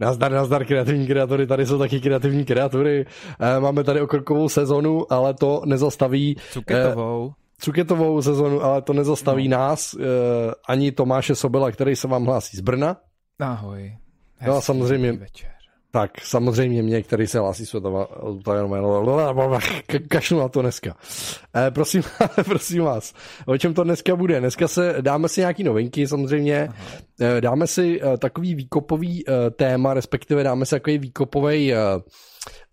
Nazdar, nazdar, kreativní kreatory, tady jsou taky kreativní kreatury. Eh, máme tady okrokovou sezonu, ale to nezastaví... Cuketovou. Eh, cuketovou sezonu, ale to nezastaví no. nás, eh, ani Tomáše Sobela, který se vám hlásí z Brna. Ahoj. Hezký no a samozřejmě večer. Tak samozřejmě mě, který se hlásí světová kašlu na to dneska. Eh, prosím, prosím vás, o čem to dneska bude? Dneska se dáme si nějaký novinky samozřejmě, eh, dáme si eh, takový výkopový téma, respektive dáme si takový výkopový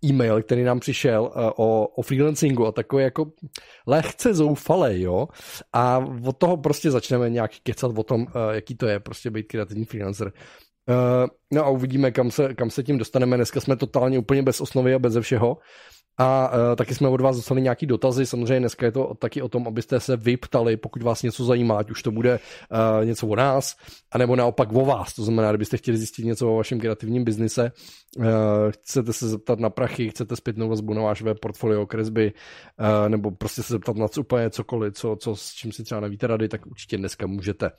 e-mail, který nám přišel o, o freelancingu a takový jako lehce zoufalej, jo. A od toho prostě začneme nějak kecat o tom, jaký to je prostě být kreativní freelancer. Uh, no a uvidíme, kam se, kam se tím dostaneme. Dneska jsme totálně úplně bez osnovy a bez všeho. A uh, taky jsme od vás dostali nějaký dotazy. Samozřejmě dneska je to taky o tom, abyste se vyptali, pokud vás něco zajímá, ať už to bude uh, něco o nás, anebo naopak o vás. To znamená, kdybyste chtěli zjistit něco o vašem kreativním biznise, uh, chcete se zeptat na prachy, chcete zpětnou vazbu na váš web, portfolio, kresby, uh, nebo prostě se zeptat na co úplně cokoliv, co, co, s čím si třeba nevíte rady, tak určitě dneska můžete.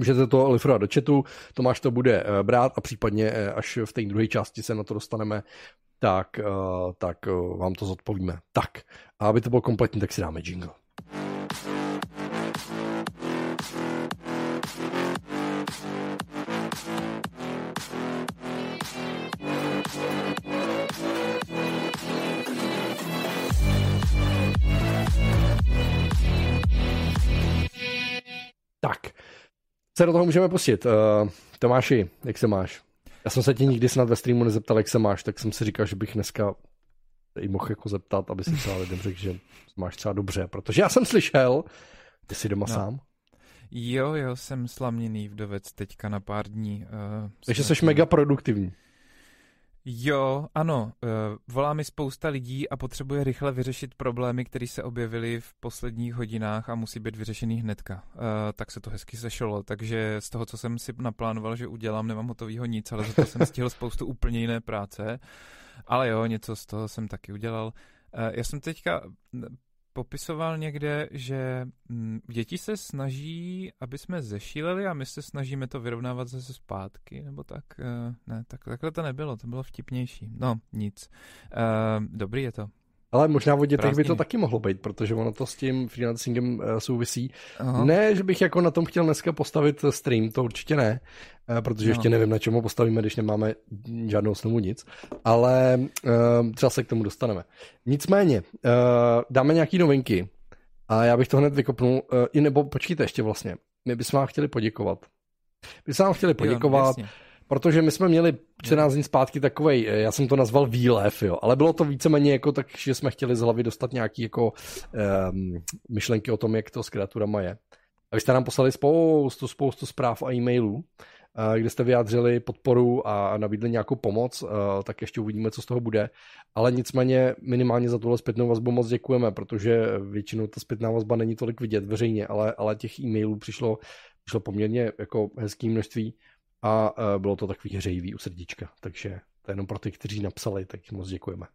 Můžete to lifrovat do chatu, Tomáš to bude eh, brát a případně eh, až v té druhé části se na to dostaneme, tak, eh, tak vám to zodpovíme. Tak, a aby to bylo kompletní, tak si dáme jingle. Tak, se do toho můžeme pustit. Uh, Tomáši, jak se máš? Já jsem se tě nikdy snad ve streamu nezeptal, jak se máš, tak jsem si říkal, že bych dneska i mohl jako zeptat, aby si třeba lidem řekl, že máš třeba dobře, protože já jsem slyšel, ty jsi doma no. sám. Jo, jo, jsem slaměný vdovec teďka na pár dní. Uh, Takže jsi mega produktivní. Jo, ano, uh, volá mi spousta lidí a potřebuje rychle vyřešit problémy, které se objevily v posledních hodinách a musí být vyřešený hnedka. Uh, tak se to hezky sešlo, takže z toho, co jsem si naplánoval, že udělám, nemám hotovýho nic, ale za to jsem stihl spoustu úplně jiné práce. Ale jo, něco z toho jsem taky udělal. Uh, já jsem teďka popisoval někde, že mm, děti se snaží, aby jsme zešíleli a my se snažíme to vyrovnávat zase zpátky, nebo tak. Eh, ne, tak, takhle to nebylo, to bylo vtipnější. No, nic. Uh, dobrý je to. Ale možná o dětech by to taky mohlo být, protože ono to s tím freelancingem uh, souvisí. Aha. Ne, že bych jako na tom chtěl dneska postavit stream, to určitě ne, uh, protože no. ještě nevím, na čem ho postavíme, když nemáme žádnou osnovu nic, ale uh, třeba se k tomu dostaneme. Nicméně, uh, dáme nějaký novinky a já bych to hned vykopnul, uh, i nebo počkejte ještě vlastně, my bychom vám chtěli poděkovat. My bychom vám chtěli poděkovat. Jo, Protože my jsme měli 14 dní zpátky takový, eh, já jsem to nazval výlev, jo, ale bylo to víceméně jako tak, že jsme chtěli z hlavy dostat nějaký jako um, myšlenky o tom, jak to s kreaturama je. A vy jste nám poslali spoustu, spoustu zpráv a e-mailů, uh, kde jste vyjádřili podporu a nabídli nějakou pomoc, uh, tak ještě uvidíme, co z toho bude. Ale nicméně minimálně za tuhle zpětnou vazbu moc děkujeme, protože většinou ta zpětná vazba není tolik vidět veřejně, ale, ale těch e-mailů přišlo, přišlo poměrně jako hezký množství a uh, bylo to takový hřejivý u srdíčka, takže to je jenom pro ty, kteří napsali, tak moc děkujeme.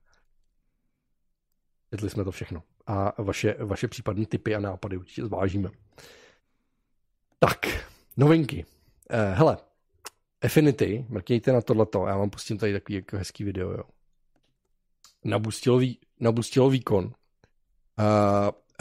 Četli jsme to všechno a vaše, vaše případné typy a nápady určitě zvážíme. Tak, novinky. Uh, hele, Affinity, mrknějte na tohleto, já vám pustím tady takový jako hezký video, jo. Nabustilo, vý, nabustilo výkon uh,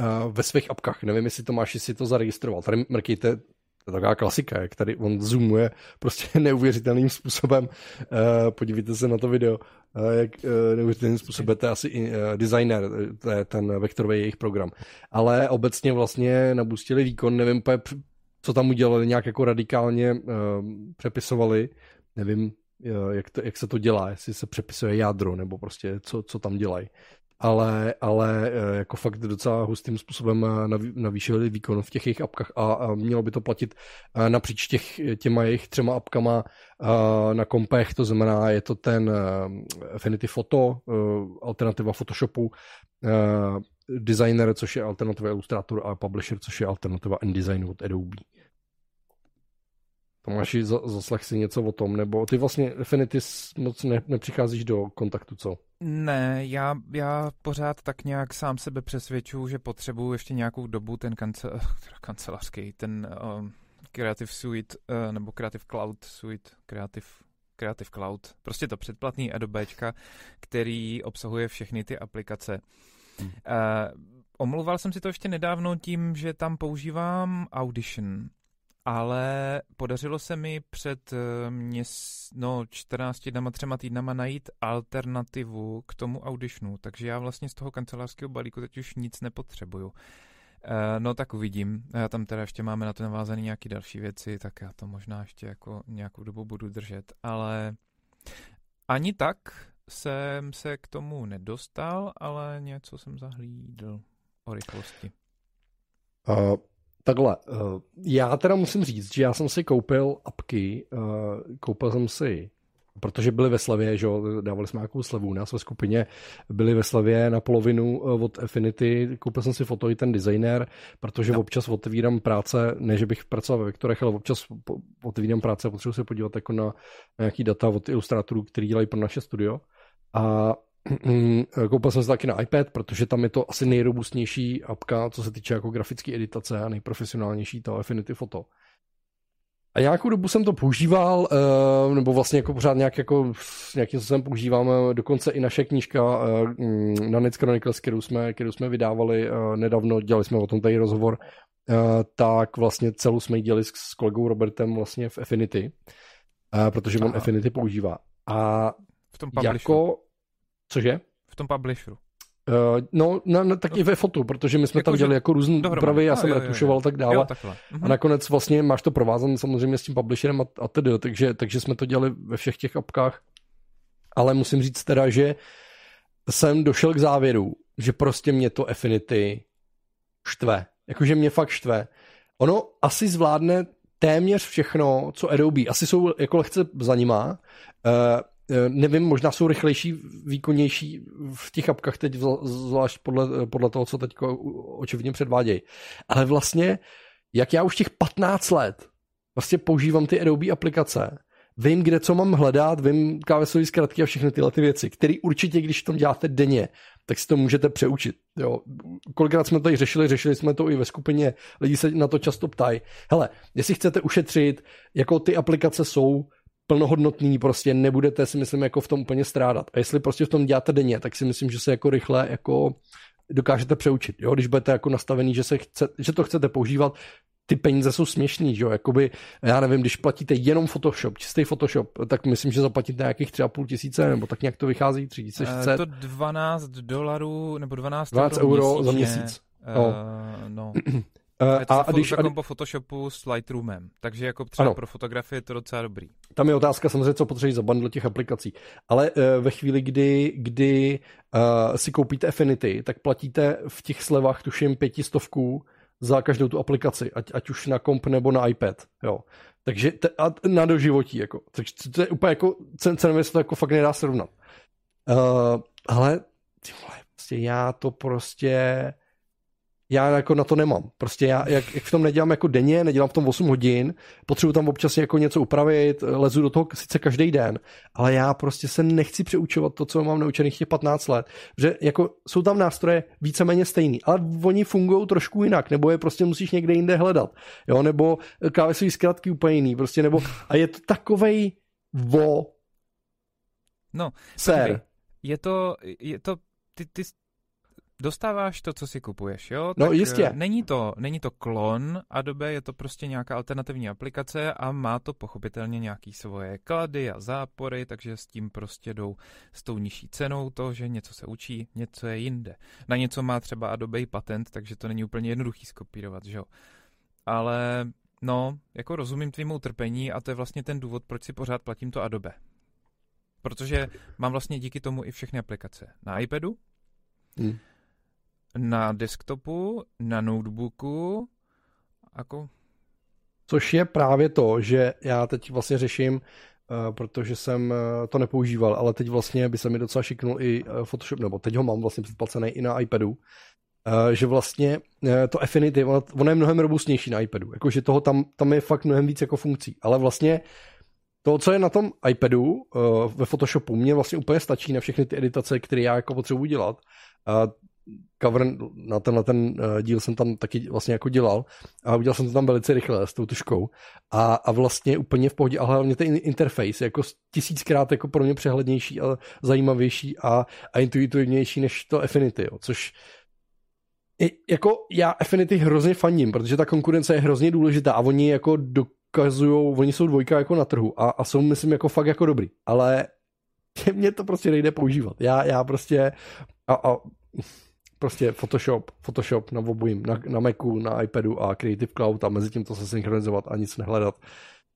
uh, ve svých apkách, nevím, jestli to máš, jestli to zaregistroval. Tady mrknějte to je taková klasika, jak tady on zoomuje prostě neuvěřitelným způsobem. Uh, podívejte se na to video, uh, jak uh, neuvěřitelným způsobem, to je asi designer, to je ten vektorový jejich program. Ale obecně vlastně nabustili výkon, nevím, co tam udělali, nějak jako radikálně přepisovali, nevím, jak, to, jak se to dělá, jestli se přepisuje jádro, nebo prostě co, co tam dělají ale, ale eh, jako fakt docela hustým způsobem eh, navýšili výkon v těch jejich apkách a, mělo by to platit eh, napříč těch, těma jejich třema apkama na kompech, to znamená, je to ten Affinity Photo, alternativa Photoshopu, Designer, což je alternativa Illustrator a Publisher, což je alternativa InDesign od Adobe. Tomáši, zaslech si něco o tom, nebo ty vlastně Affinity moc ne, nepřicházíš do kontaktu, co? Ne, já, já pořád tak nějak sám sebe přesvědčuju, že potřebuju ještě nějakou dobu ten kance, kancelářský, ten uh, Creative Suite, uh, nebo Creative Cloud Suite, Creative, Creative Cloud. Prostě to předplatný Adobečka, který obsahuje všechny ty aplikace. Hmm. Uh, omluval jsem si to ještě nedávno tím, že tam používám Audition, ale podařilo se mi před eh, měs, no, 14 dnama, třema týdnama najít alternativu k tomu Auditionu, takže já vlastně z toho kancelářského balíku teď už nic nepotřebuju. Eh, no tak uvidím. Já tam teda ještě máme na to navázané nějaké další věci, tak já to možná ještě jako nějakou dobu budu držet, ale ani tak jsem se k tomu nedostal, ale něco jsem zahlídl o rychlosti. Uh, takhle, uh, já teda musím říct, že já jsem si koupil apky, uh, koupil jsem si protože byli ve slevě, že dávali jsme nějakou slevu u nás ve skupině, byli ve slevě na polovinu eh, od Affinity, koupil jsem si foto i ten designer, protože no. občas otevírám práce, ne, že bych pracoval ve vektorech, ale občas otevírám práce a potřebuji se podívat jako na, na nějaký data od ilustrátorů, který dělají pro naše studio. A koupil jsem se taky na iPad, protože tam je to asi nejrobustnější apka, co se týče jako grafické editace a nejprofesionálnější to Affinity Photo. A nějakou dobu jsem to používal, uh, nebo vlastně jako pořád nějak jako, nějakým způsobem používám, dokonce i naše knížka uh, na Nets Chronicles, kterou jsme, kterou jsme vydávali nedávno, dělali jsme o tom tady rozhovor, tak vlastně celou jsme ji dělali s, kolegou Robertem vlastně v Affinity, protože Aha. on Affinity používá. A v tom jako, cože? V tom publisheru. Uh, no, no, no, tak i ve fotu, protože my jsme jako tam dělali jako různé úpravy, já jsem jo, retušoval tak dále. Jo, mhm. A nakonec vlastně máš to provázané samozřejmě s tím publisherem a, a tedy, takže, takže jsme to dělali ve všech těch apkách. Ale musím říct teda, že jsem došel k závěru, že prostě mě to Affinity štve. Jakože mě fakt štve. Ono asi zvládne téměř všechno, co Adobe. Asi jsou jako lehce za nima. Uh, nevím, možná jsou rychlejší, výkonnější v těch apkách teď, zvlášť podle, podle toho, co teď očividně předvádějí. Ale vlastně, jak já už těch 15 let vlastně používám ty Adobe aplikace, vím, kde co mám hledat, vím klávesové zkratky a všechny tyhle ty věci, které určitě, když to děláte denně, tak si to můžete přeučit. Jo. Kolikrát jsme to tady řešili, řešili jsme to i ve skupině, lidi se na to často ptají. Hele, jestli chcete ušetřit, jako ty aplikace jsou plnohodnotný, prostě nebudete si myslím jako v tom úplně strádat. A jestli prostě v tom děláte denně, tak si myslím, že se jako rychle jako dokážete přeučit. Jo? Když budete jako nastavený, že, se chce, že to chcete používat, ty peníze jsou směšný, že jo, jakoby, já nevím, když platíte jenom Photoshop, čistý Photoshop, tak myslím, že zaplatíte nějakých tři a půl tisíce, nebo tak nějak to vychází, 3600. Je to 12 dolarů, nebo 12, 12 euro, euro za měsíc. No. Uh, no. Uh, to a když, a... po Photoshopu s Lightroomem, takže jako třeba ano. pro fotografie je to docela dobrý. Tam je otázka samozřejmě, co potřebuješ za bundle těch aplikací. Ale uh, ve chvíli, kdy, kdy uh, si koupíte Affinity, tak platíte v těch slevách tuším pětistovků za každou tu aplikaci, ať, ať už na komp nebo na iPad. Jo. Takže te, a na doživotí. Jako. Takže to je úplně jako, cen, cenově se to jako fakt nedá srovnat. Uh, ale ty vole, prostě já to prostě já jako na to nemám. Prostě já, jak, jak v tom nedělám jako denně, nedělám v tom 8 hodin, potřebuji tam občas jako něco upravit, lezu do toho sice každý den, ale já prostě se nechci přeučovat to, co mám naučených těch 15 let, že jako jsou tam nástroje víceméně stejný, ale oni fungují trošku jinak, nebo je prostě musíš někde jinde hledat, jo, nebo klávesový zkratky úplně jiný, prostě, nebo a je to takovej vo No, ser. Je to, je to ty, ty, dostáváš to, co si kupuješ, jo? No tak jistě. Eh, není to, není to klon Adobe, je to prostě nějaká alternativní aplikace a má to pochopitelně nějaký svoje klady a zápory, takže s tím prostě jdou s tou nižší cenou to, že něco se učí, něco je jinde. Na něco má třeba Adobe i patent, takže to není úplně jednoduchý skopírovat, že jo? Ale no, jako rozumím tvýmu utrpení a to je vlastně ten důvod, proč si pořád platím to Adobe. Protože mám vlastně díky tomu i všechny aplikace. Na iPadu, hmm na desktopu, na notebooku, jako... Což je právě to, že já teď vlastně řeším, uh, protože jsem uh, to nepoužíval, ale teď vlastně by se mi docela šiknul i uh, Photoshop, nebo teď ho mám vlastně předplacený i na iPadu, že vlastně to Affinity, ono, ono je mnohem robustnější na iPadu, jakože toho tam, tam je fakt mnohem víc jako funkcí, ale vlastně to, co je na tom iPadu ve Photoshopu, mě vlastně úplně stačí na všechny ty editace, které já jako potřebuji dělat cover na tenhle ten díl jsem tam taky vlastně jako dělal a udělal jsem to tam velice rychle s tou tuškou a, a vlastně úplně v pohodě, ale hlavně ten interface jako tisíckrát jako pro mě přehlednější a zajímavější a, a intuitivnější než to Affinity, jo, což i, jako já Affinity hrozně fandím, protože ta konkurence je hrozně důležitá a oni jako dokazují, oni jsou dvojka jako na trhu a, a jsou myslím jako fakt jako dobrý, ale mě to prostě nejde používat. Já, já prostě a, a prostě Photoshop, Photoshop na obojím, na, na Macu, na iPadu a Creative Cloud a mezi tím to se synchronizovat a nic nehledat.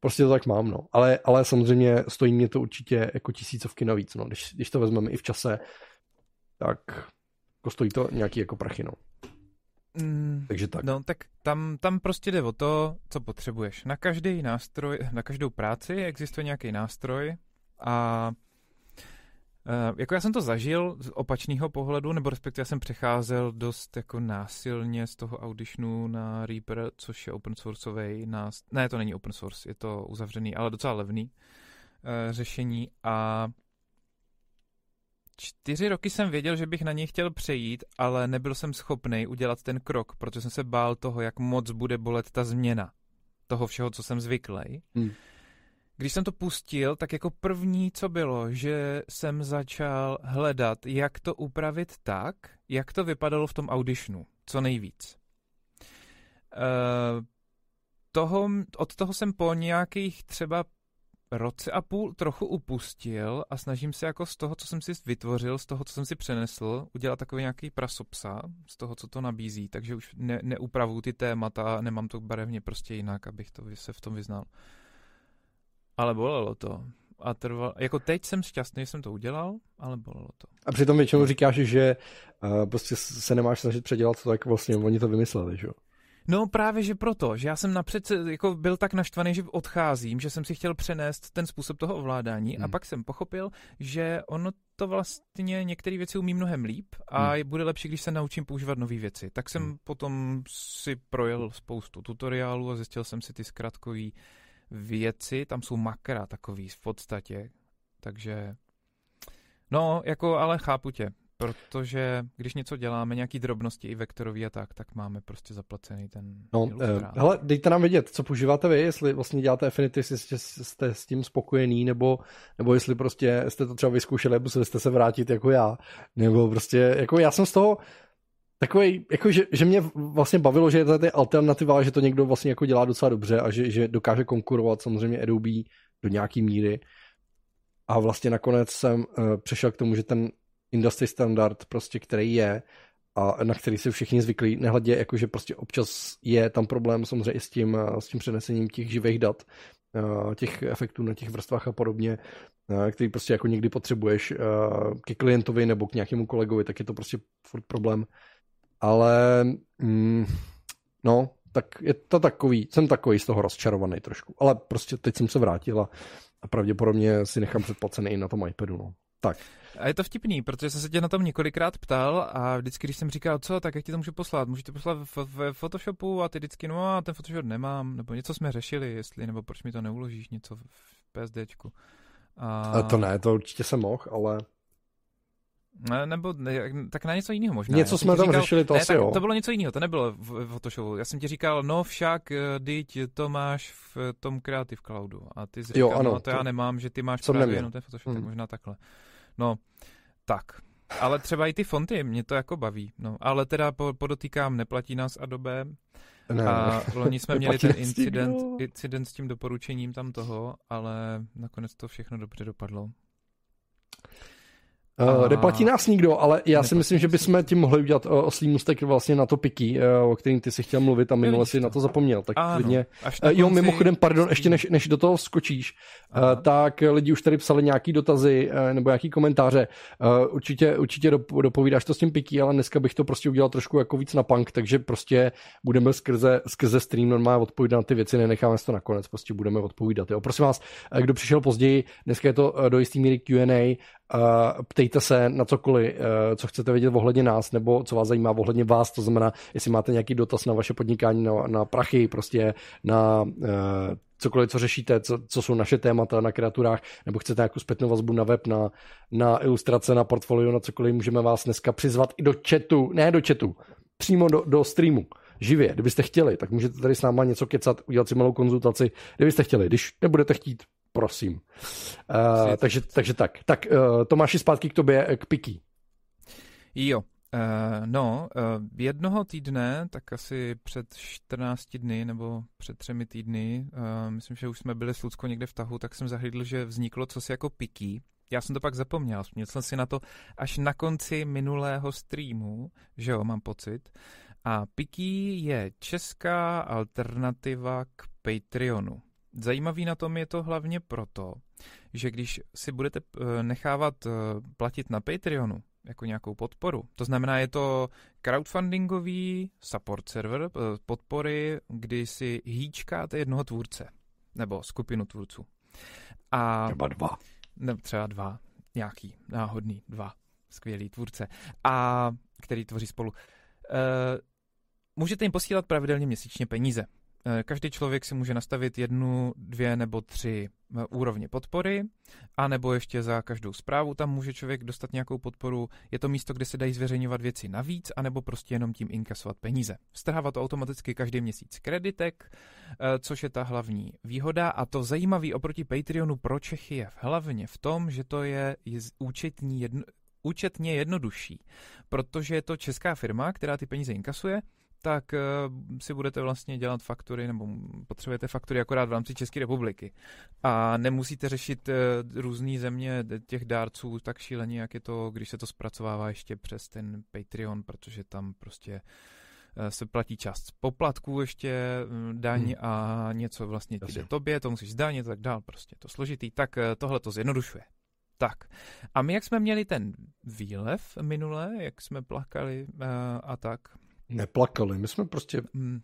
Prostě to tak mám, no. Ale, ale samozřejmě stojí mě to určitě jako tisícovky navíc, no. Když, když to vezmeme i v čase, tak jako stojí to nějaký jako prachy, no. Mm, Takže tak. No, tak tam, tam prostě jde o to, co potřebuješ. Na každý nástroj, na každou práci existuje nějaký nástroj a jako já jsem to zažil z opačného pohledu, nebo respektive jsem přecházel dost jako násilně z toho Auditionu na Reaper, což je open sourceový nás... Ne, to není open source, je to uzavřený, ale docela levný uh, řešení a čtyři roky jsem věděl, že bych na něj chtěl přejít, ale nebyl jsem schopný udělat ten krok, protože jsem se bál toho, jak moc bude bolet ta změna toho všeho, co jsem zvyklý. Hmm. Když jsem to pustil, tak jako první, co bylo, že jsem začal hledat, jak to upravit tak, jak to vypadalo v tom auditionu, co nejvíc. Uh, toho, od toho jsem po nějakých třeba roce a půl trochu upustil a snažím se jako z toho, co jsem si vytvořil, z toho, co jsem si přenesl, udělat takový nějaký prasopsa z toho, co to nabízí, takže už ne, neupravuju ty témata, nemám to barevně prostě jinak, abych to se v tom vyznal. Ale bolelo to. A trval, jako teď jsem šťastný, že jsem to udělal, ale bolelo to. A přitom většinou říkáš, že uh, prostě se nemáš snažit předělat to, jak vlastně oni to vymysleli, že jo? No právě, že proto, že já jsem napřed jako byl tak naštvaný, že odcházím, že jsem si chtěl přenést ten způsob toho ovládání hmm. a pak jsem pochopil, že ono to vlastně některé věci umí mnohem líp a hmm. bude lepší, když se naučím používat nové věci. Tak jsem hmm. potom si projel spoustu tutoriálů a zjistil jsem si ty zkratkové věci, tam jsou makra takový v podstatě, takže no, jako ale chápu tě. Protože když něco děláme, nějaký drobnosti i vektorový a tak, tak máme prostě zaplacený ten No, eh, hele, dejte nám vědět, co používáte vy, jestli vlastně děláte Affinity, jestli jste s tím spokojený, nebo, nebo jestli prostě jste to třeba vyzkoušeli museli jste se vrátit jako já, nebo prostě, jako já jsem z toho takový, jako že, že, mě vlastně bavilo, že je to alternativa, že to někdo vlastně jako dělá docela dobře a že, že dokáže konkurovat samozřejmě Adobe do nějaký míry. A vlastně nakonec jsem uh, přešel k tomu, že ten industry standard, prostě, který je a na který se všichni zvyklí, nehledě, jakože prostě občas je tam problém samozřejmě i s tím, s tím přenesením těch živých dat, těch efektů na těch vrstvách a podobně, který prostě jako někdy potřebuješ ke klientovi nebo k nějakému kolegovi, tak je to prostě furt problém. Ale mm, no, tak je to takový, jsem takový z toho rozčarovaný trošku. Ale prostě teď jsem se vrátil a, a pravděpodobně si nechám předplacený i na tom iPadu. No. Tak. A je to vtipný, protože jsem se tě na tom několikrát ptal a vždycky, když jsem říkal, co, tak jak ti to můžu poslat? Můžete poslat v, v Photoshopu a ty vždycky, no a ten Photoshop nemám, nebo něco jsme řešili, jestli, nebo proč mi to neuložíš, něco v PSDčku. A... a to ne, to určitě jsem mohl, ale ne, nebo ne, tak na něco jiného možná. Něco jsme tam říkal, řešili, to ne, asi jo. To bylo něco jiného, to nebylo v Photoshopu. Já jsem ti říkal, no však, teď eh, to máš v tom Creative Cloudu. A ty jsi říkal, jo, ano, no to, to já nemám, že ty máš právě neměl. jenom ten Photoshop, hmm. tak možná takhle. No, tak. Ale třeba i ty fonty, mě to jako baví. No, ale teda podotýkám, neplatí nás Adobe. Ne, a loni jsme měli ten incident, incident s tím doporučením tam toho, ale nakonec to všechno dobře dopadlo. Uh, neplatí nás nikdo, ale já si myslím, že bychom tím mohli udělat uh, oslý mustek vlastně na to piky, uh, o kterým ty si chtěl mluvit a minule si na to zapomněl. Tak ano, klidně. Uh, jo, mimochodem, pardon, ještě než, než do toho skočíš, uh, tak lidi už tady psali nějaký dotazy uh, nebo nějaký komentáře. Uh, určitě, určitě dopovídáš to s tím piky, ale dneska bych to prostě udělal trošku jako víc na punk, takže prostě budeme skrze, skrze stream normálně odpovídat na ty věci, nenecháme to nakonec, prostě budeme odpovídat. Jo. Prosím vás, kdo přišel později, dneska je to do jistý míry Q&A, ptejte se na cokoliv, co chcete vědět ohledně nás, nebo co vás zajímá ohledně vás, to znamená, jestli máte nějaký dotaz na vaše podnikání, na, na prachy, prostě na cokoliv, co řešíte, co, co jsou naše témata na kreaturách, nebo chcete nějakou zpětnou vazbu na web, na, na ilustrace, na portfolio, na cokoliv, můžeme vás dneska přizvat i do chatu, ne do chatu, přímo do, do streamu živě. Kdybyste chtěli, tak můžete tady s náma něco kecat, udělat si malou konzultaci, kdybyste chtěli. Když nebudete chtít, prosím. Uh, takže, takže tak. Tak uh, Tomáši, zpátky k tobě, k Piki. Jo, Uh, no, uh, jednoho týdne, tak asi před 14 dny nebo před třemi týdny, uh, myslím, že už jsme byli s Luckou někde v tahu, tak jsem zahlídl, že vzniklo cosi jako Piki. Já jsem to pak zapomněl, vzpomněl jsem si na to až na konci minulého streamu, že jo, mám pocit. A Piki je česká alternativa k Patreonu. Zajímavý na tom je to hlavně proto, že když si budete nechávat platit na Patreonu, jako nějakou podporu. To znamená, je to crowdfundingový support server eh, podpory, kdy si hýčkáte jednoho tvůrce nebo skupinu tvůrců. A, třeba dva. Ne, třeba dva. Nějaký náhodný dva skvělý tvůrce. A který tvoří spolu. E, můžete jim posílat pravidelně měsíčně peníze. Eh, každý člověk si může nastavit jednu, dvě nebo tři eh, úrovně podpory, a nebo ještě za každou zprávu tam může člověk dostat nějakou podporu. Je to místo, kde se dají zveřejňovat věci navíc, anebo prostě jenom tím inkasovat peníze. Strhává to automaticky každý měsíc kreditek, eh, což je ta hlavní výhoda. A to zajímavé oproti Patreonu pro Čechy je hlavně v tom, že to je účetní jedno, účetně jednodušší, protože je to česká firma, která ty peníze inkasuje, tak uh, si budete vlastně dělat faktury, nebo potřebujete faktury akorát v rámci České republiky. A nemusíte řešit uh, různé země těch dárců tak šíleně, jak je to, když se to zpracovává ještě přes ten Patreon, protože tam prostě uh, se platí část poplatků ještě, daň hmm. a něco vlastně ti jde tobě, to musíš zdanit tak dál, prostě to složitý, tak tohle to zjednodušuje. Tak. A my, jak jsme měli ten výlev minule, jak jsme plakali uh, a tak, Neplakali, my jsme prostě mm,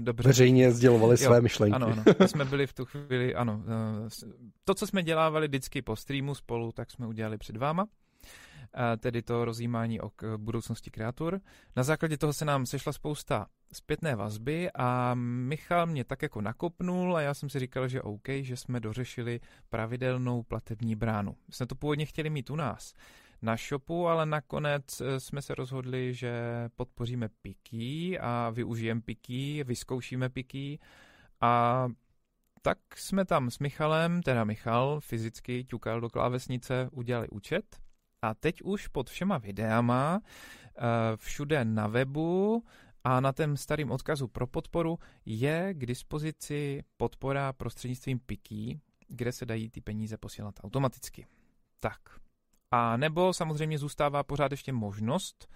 Dobře. veřejně sdělovali jo, své myšlenky. Ano, ano. My jsme byli v tu chvíli, ano. Eh, to, co jsme dělávali vždycky po streamu spolu, tak jsme udělali před váma. Tedy to rozjímání o budoucnosti kreatur. Na základě toho se nám sešla spousta zpětné vazby a Michal mě tak jako nakopnul a já jsem si říkal, že OK, že jsme dořešili pravidelnou platební bránu. My jsme to původně chtěli mít u nás na shopu, ale nakonec eh, jsme se rozhodli, že podpoříme Piki a využijeme Piki, vyzkoušíme Piki a tak jsme tam s Michalem, teda Michal fyzicky ťukal do klávesnice, udělali účet. A teď už pod všema videama, eh, všude na webu a na tom starém odkazu pro podporu je k dispozici podpora prostřednictvím Piki, kde se dají ty peníze posílat automaticky. Tak, a nebo samozřejmě zůstává pořád ještě možnost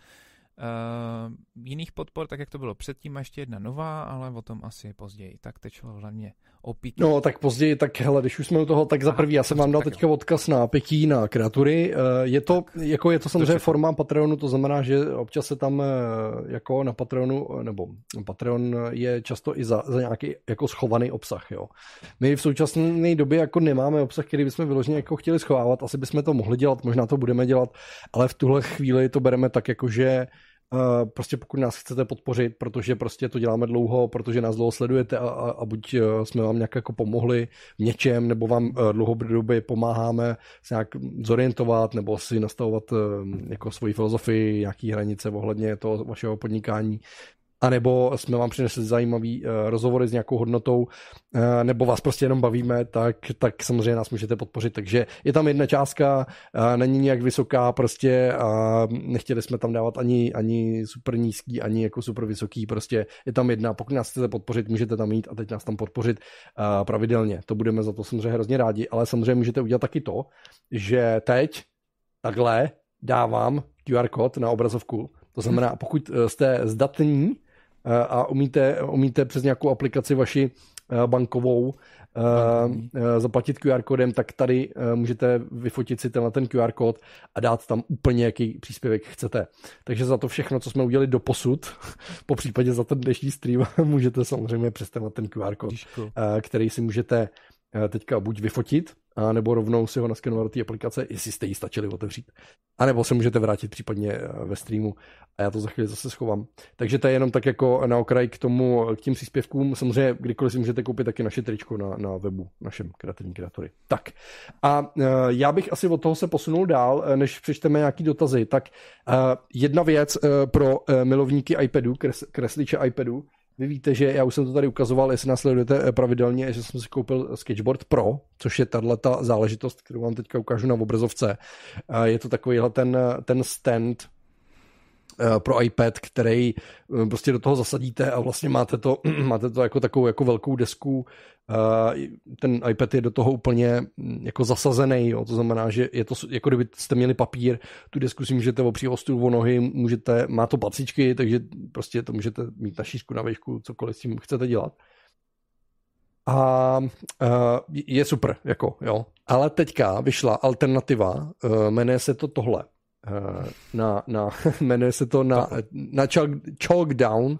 uh, jiných podpor, tak jak to bylo předtím, ještě jedna nová, ale o tom asi později. Tak teď šlo hlavně o Piki. No, tak později, tak hele, když už jsme u toho, tak za prvý, já jsem vám dal teďka odkaz na Piki, na kreatury. Eh, je to, tak. jako je to samozřejmě to forma Patreonu, to znamená, že občas se tam eh, jako na Patreonu, nebo Patreon je často i za, za nějaký jako schovaný obsah, jo. My v současné době jako nemáme obsah, který bychom vyloženě jako chtěli schovávat, asi bychom to mohli dělat, možná to budeme dělat, ale v tuhle chvíli to bereme tak jako, že Uh, prostě pokud nás chcete podpořit, protože prostě to děláme dlouho, protože nás dlouho sledujete a, a, a buď uh, jsme vám nějak jako pomohli v něčem, nebo vám uh, dlouhodobě pomáháme se nějak zorientovat, nebo si nastavovat jako svoji filozofii, nějaký hranice ohledně toho vašeho podnikání, anebo jsme vám přinesli zajímavý uh, rozhovory s nějakou hodnotou, uh, nebo vás prostě jenom bavíme, tak, tak samozřejmě nás můžete podpořit. Takže je tam jedna částka, uh, není nějak vysoká prostě a nechtěli jsme tam dávat ani, ani super nízký, ani jako super vysoký, prostě je tam jedna. Pokud nás chcete podpořit, můžete tam jít a teď nás tam podpořit pravidelně. To budeme za to samozřejmě hrozně rádi, ale samozřejmě můžete udělat taky to, že teď takhle dávám QR kód na obrazovku. To znamená, pokud jste zdatní a umíte, umíte přes nějakou aplikaci vaši eh, bankovou Bankovní. Eh, zaplatit QR kódem, tak tady eh, můžete vyfotit si tenhle ten QR kód a dát tam úplně jaký příspěvek chcete. Takže za to všechno, co jsme udělali do posud, po případě za ten dnešní stream, můžete samozřejmě přes tenhle ten QR kód, který si můžete teďka buď vyfotit, a nebo rovnou si ho naskenovat do té aplikace, jestli jste ji stačili otevřít. A nebo se můžete vrátit případně eh, ve streamu a já to za chvíli zase schovám. Takže to je jenom tak jako na okraj k tomu, k tím příspěvkům. Samozřejmě kdykoliv si můžete koupit taky naše tričko na, na webu, našem kreativní kreatory. Tak a já bych asi od toho se posunul dál, eh, než přečteme nějaký dotazy. Tak jedna věc pro milovníky iPadu, kres, kresliče iPadu, vy víte, že já už jsem to tady ukazoval, jestli nás sledujete eh, pravidelně, že jsem si koupil Sketchboard Pro, což je tahle ta záležitost, kterou vám teďka ukážu na obrazovce. Je to takovýhle ten, ten stand, Eh, pro iPad, který eh, prostě do toho zasadíte a vlastně máte to, máte to jako takovou jako velkou desku. Eh, ten iPad je do toho úplně hm, jako zasazený, jo. to znamená, že je to jako kdybyste měli papír, tu desku si můžete opřít o stůl, o nohy, můžete, má to pacičky, takže prostě to můžete mít na šířku, na výšku, cokoliv s tím chcete dělat. A je super, jako, jo. Ale teďka vyšla alternativa, jmenuje se to tohle. Eh, na, na jmenuje se to na, na chalk, chalkdown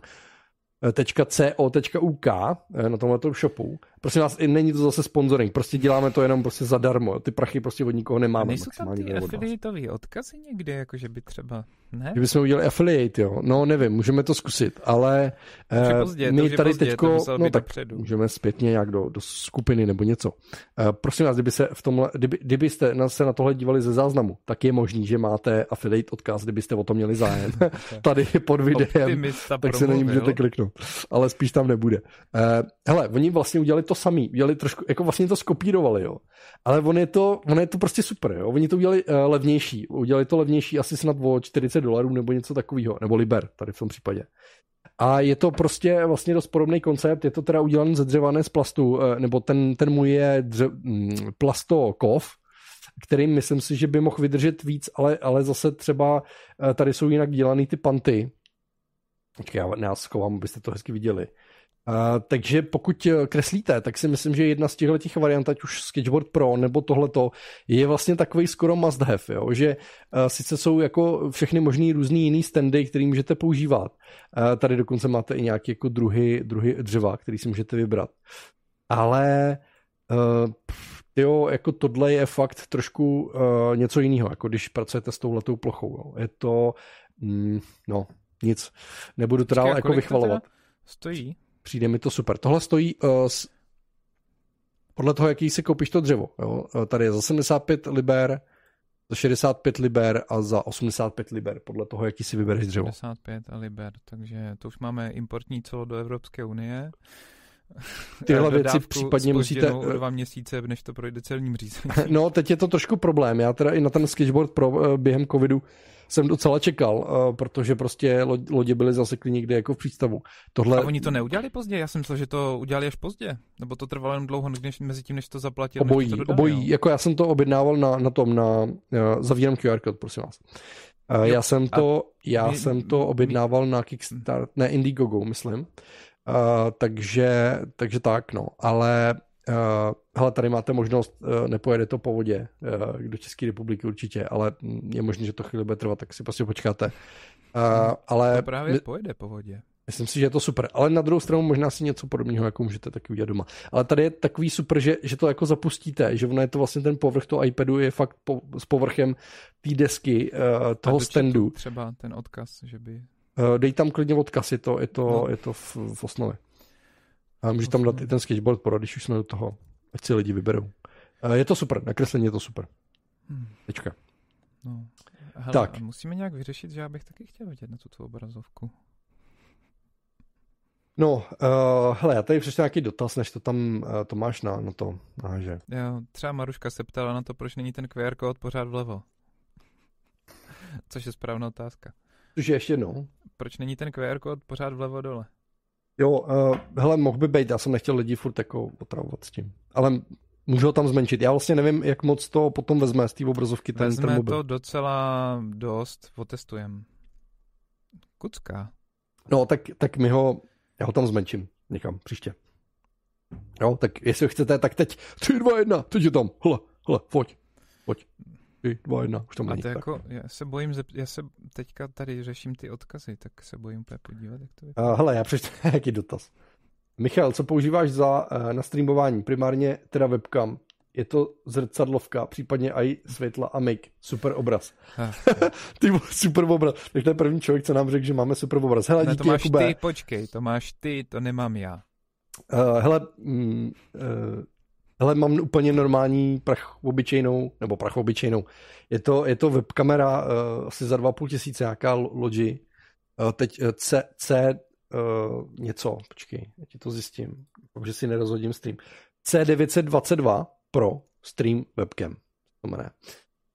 .co.uk eh, na tomhle shopu. Prosím vás, není to zase sponsoring, prostě děláme to jenom prostě zadarmo. Ty prachy prostě od nikoho nemáme. Nejsou tam ty affiliateový odkazy někde, jako že by třeba, ne? Že bychom udělali affiliate, jo. No nevím, můžeme to zkusit, ale uh, pozdě, my tady pozdě, teďko, no tak dopředu. můžeme zpětně nějak do, do skupiny nebo něco. Uh, prosím vás, kdyby se v tomhle, kdyby, kdybyste se na tohle dívali ze záznamu, tak je možný, že máte affiliate odkaz, kdybyste o to měli zájem. tady pod videem, tak se na ní můžete kliknout. Ale spíš tam nebude. Uh, hele, oni vlastně udělali to samý, udělali trošku, jako vlastně to skopírovali, jo. Ale on je to, on je to prostě super, jo. Oni to udělali uh, levnější, udělali to levnější asi snad o 40 dolarů nebo něco takového, nebo liber tady v tom případě. A je to prostě vlastně dost podobný koncept, je to teda udělané ze dřevané z plastu, uh, nebo ten, ten můj je dře, mm, plastokov, který myslím si, že by mohl vydržet víc, ale, ale zase třeba uh, tady jsou jinak dělaný ty panty. Počkej, já nás schovám, abyste to hezky viděli. Uh, takže pokud eh, kreslíte, tak si myslím, že jedna z těchto těch variant, ať už Sketchboard Pro nebo tohleto, je vlastně takový skoro must have, jo? že uh, sice jsou jako všechny možný různý jiný standy, který můžete používat. Uh, tady dokonce máte i nějaké jako druhy, druhy dřeva, který si můžete vybrat. Ale uh, jo, jako tohle je fakt trošku uh, něco jiného, jako když pracujete s touhletou plochou. Jo. Je to, mm, no, nic. Nebudu teda Počkej, jako vychvalovat. Stojí? Přijde mi to super. Tohle stojí uh, s, podle toho, jaký si koupíš to dřevo. Jo? Uh, tady je za 75 liber, za 65 liber a za 85 liber, podle toho, jaký si vybereš dřevo. 65 a liber, takže to už my importní celo do Evropské unie. Tyhle věci případně musíte... O dva měsíce, než to projde celním řízením. No, teď je to trošku problém. Já teda i na ten sketchboard pro, během covidu jsem docela čekal, eh, protože prostě lodě byly zasekly někde jako v přístavu. Tohle... A oni to neudělali pozdě? Já jsem myslel, že to udělali až pozdě. Nebo to trvalo jen dlouho než, mezi tím, než to zaplatili. Obojí, to dodali, obojí. Jo? Jako já jsem to objednával na, na tom, na, uh, zavírám QR kód, prosím vás. Uh, já jsem to, já my, jsem to objednával my... na Kickstart, ne Indiegogo, myslím. Uh, takže, takže tak, no. Ale Uh, hele, tady máte možnost, uh, nepojede to po vodě uh, do České republiky určitě, ale je možné, že to chvíli bude trvat, tak si prostě počkáte. Uh, ale to právě my, pojede po vodě. Myslím si, že je to super. Ale na druhou stranu možná si něco podobného jako můžete taky udělat doma. Ale tady je takový super, že, že to jako zapustíte, že ono je to vlastně ten povrch toho iPadu je fakt po, s povrchem té desky uh, toho standu. Třeba ten odkaz, že by... Uh, dej tam klidně odkaz, je to, je to, no. je to v, v osnově. A můžeš tam dát i ten sketchboard pro, když už jsme do toho, ať si lidi vyberou. Je to super, nakreslení je to super. Hmm. Tečka. No. Hele, tak. musíme nějak vyřešit, že já bych taky chtěl vidět na tuto obrazovku. No, uh, hele, já tady přečtu nějaký dotaz, než to tam uh, to máš na, na to náže. Jo, třeba Maruška se ptala na to, proč není ten QR kód pořád vlevo. Což je správná otázka. Což je ještě jednou. Proč není ten QR kód pořád vlevo dole? Jo, uh, hele, mohl by být, já jsem nechtěl lidi furt jako otravovat s tím. Ale můžu ho tam zmenšit. Já vlastně nevím, jak moc to potom vezme z té obrazovky ten, vezme ten mobil. to docela dost, otestujem. Kucka. No, tak, tak mi ho, já ho tam zmenším někam příště. Jo, tak jestli chcete, tak teď 3, 2, 1, teď je tam, hle, hle, pojď, pojď. 3, 2, 1, už tam není. A to jako, já se bojím, já se teďka tady řeším ty odkazy, tak se bojím úplně podívat, jak to vypadá. Uh, hele, já přečtu nějaký dotaz. Michal, co používáš za uh, na streamování? Primárně teda webcam. Je to zrcadlovka, případně i světla a make. Super obraz. ty super obraz. Tak to je první člověk, co nám řekl, že máme super obraz. Hele, ne, díky, to máš Jakube. ty, počkej, to máš ty, to nemám já. Uh, hele, mm, uh, hele, mám úplně normální prach obyčejnou, nebo prach obyčejnou. Je to, je to webkamera uh, asi za 2,5 tisíce, nějaká Logi. Uh, teď uh, C, C uh, něco, počkej, já ti to zjistím, že si nerozhodím stream. C922 Pro Stream Webcam.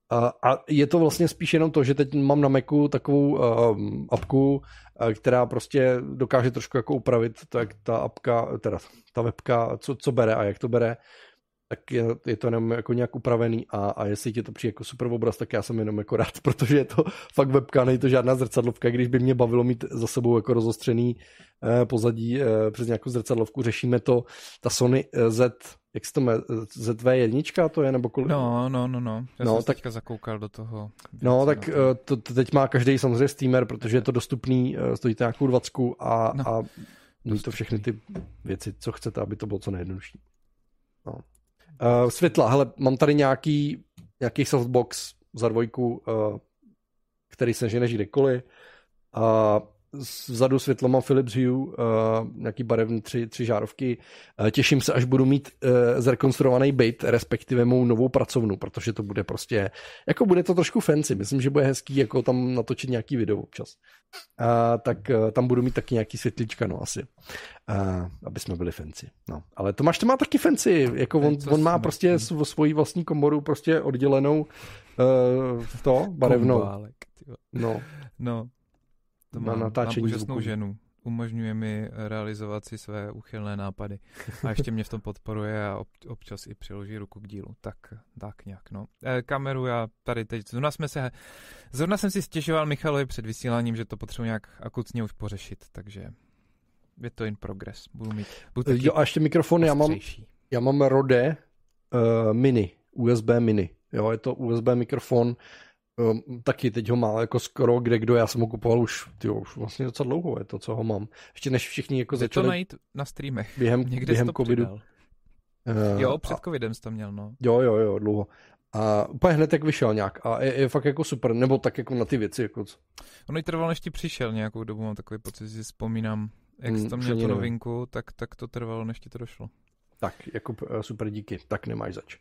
A, a je to vlastně spíš jenom to, že teď mám na Macu takovou um, apku, uh, která prostě dokáže trošku jako upravit, tak ta apka, teda ta webka, co, co bere a jak to bere tak je, je to jenom jako nějak upravený a, a jestli ti to přijde jako super obraz, tak já jsem jenom jako rád, protože je to fakt webka, není to žádná zrcadlovka, když by mě bavilo mít za sebou jako rozostřený eh, pozadí eh, přes nějakou zrcadlovku, řešíme to, ta Sony eh, Z, jak se to má, ZV1 to je, nebo kolik? No, no, no, no, já no, jsem tak, teďka zakoukal do toho. No, tak to. To, to teď má každý samozřejmě steamer, protože je to dostupný, eh, stojí to nějakou 20 a, no. a to všechny ty věci, co chcete, aby to bylo co nejjednodušší. No. Uh, světla, hele, mám tady nějaký, nějaký softbox za dvojku, uh, který se žene kdekoliv. Uh, vzadu světlo mám Philips Hue, uh, nějaký barevný tři, tři žárovky. Uh, těším se, až budu mít uh, zrekonstruovaný byt, respektive mou novou pracovnu, protože to bude prostě, jako bude to trošku fancy. Myslím, že bude hezký jako tam natočit nějaký video občas. Uh, tak uh, tam budu mít taky nějaký světlička, no asi. Uh, aby jsme byli fancy. No. Ale Tomáš to má taky fancy, jako on, on má prostě svoji vlastní komoru prostě oddělenou uh, to barevnou. No. no, to mám, na natáčení mám úžasnou zvuku. ženu. Umožňuje mi realizovat si své uchylné nápady. A ještě mě v tom podporuje a občas i přiloží ruku k dílu. Tak, tak nějak, no. E, kameru já tady teď, zrovna jsme se, zrovna jsem si stěžoval Michalovi před vysíláním, že to potřebuji nějak akutně už pořešit, takže je to in progress. Budu mít, budu Jo a ještě mikrofon, já mám, já mám Rode uh, Mini, USB Mini. Jo, je to USB mikrofon, Um, taky teď ho má jako skoro kde kdo, já jsem ho kupoval už, tyjo, už vlastně docela dlouho je to, co ho mám. Ještě než všichni jako Jde začali... to najít na streamech. Během, Někde během covidu. Uh, jo, před a... covidem jsi to měl, no. Jo, jo, jo, dlouho. A úplně hned jak vyšel nějak. A je, je fakt jako super, nebo tak jako na ty věci. Jako co. Ono i trvalo, než ti přišel nějakou dobu, mám takový pocit, že si vzpomínám, jak jsi hmm, tam měl tu novinku, tak, tak to trvalo, než ti to došlo. Tak, jako super díky, tak nemáš zač.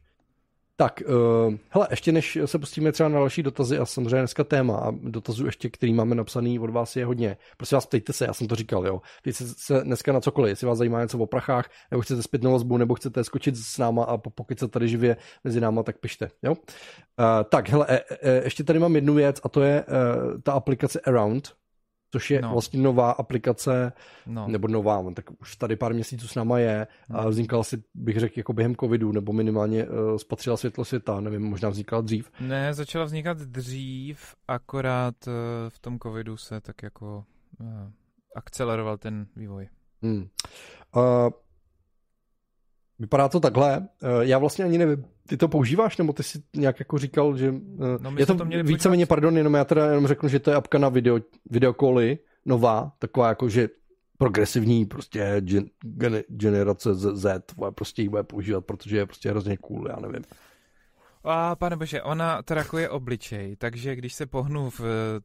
Tak, uh, hele, ještě než se pustíme třeba na další dotazy a samozřejmě dneska téma a dotazů ještě, který máme napsaný od vás je hodně. Prosím vás, ptejte se, já jsem to říkal, jo. Ptejte se dneska na cokoliv, jestli vás zajímá něco o prachách, nebo chcete zpětnou vazbu, nebo chcete skočit s náma a pokud se tady živě mezi náma, tak pište, jo. Uh, tak, hele, e, e, ještě tady mám jednu věc a to je uh, ta aplikace Around, což je no. vlastně nová aplikace, no. nebo nová, tak už tady pár měsíců s náma je no. a vznikala si, bych řekl, jako během covidu, nebo minimálně uh, spatřila světlo světa, nevím, možná vznikala dřív. Ne, začala vznikat dřív, akorát uh, v tom covidu se tak jako uh, akceleroval ten vývoj. Hmm. Uh, Vypadá to takhle. Já vlastně ani nevím, ty to používáš, nebo ty si nějak jako říkal, že... No, je to, to víceméně, pardon, jenom já teda jenom řeknu, že to je apka na video, videokoly, nová, taková jako, že progresivní prostě gen, gen, generace Z, Z prostě ji bude používat, protože je prostě hrozně cool, já nevím. A pane bože, ona trakuje obličej, takže když se pohnu v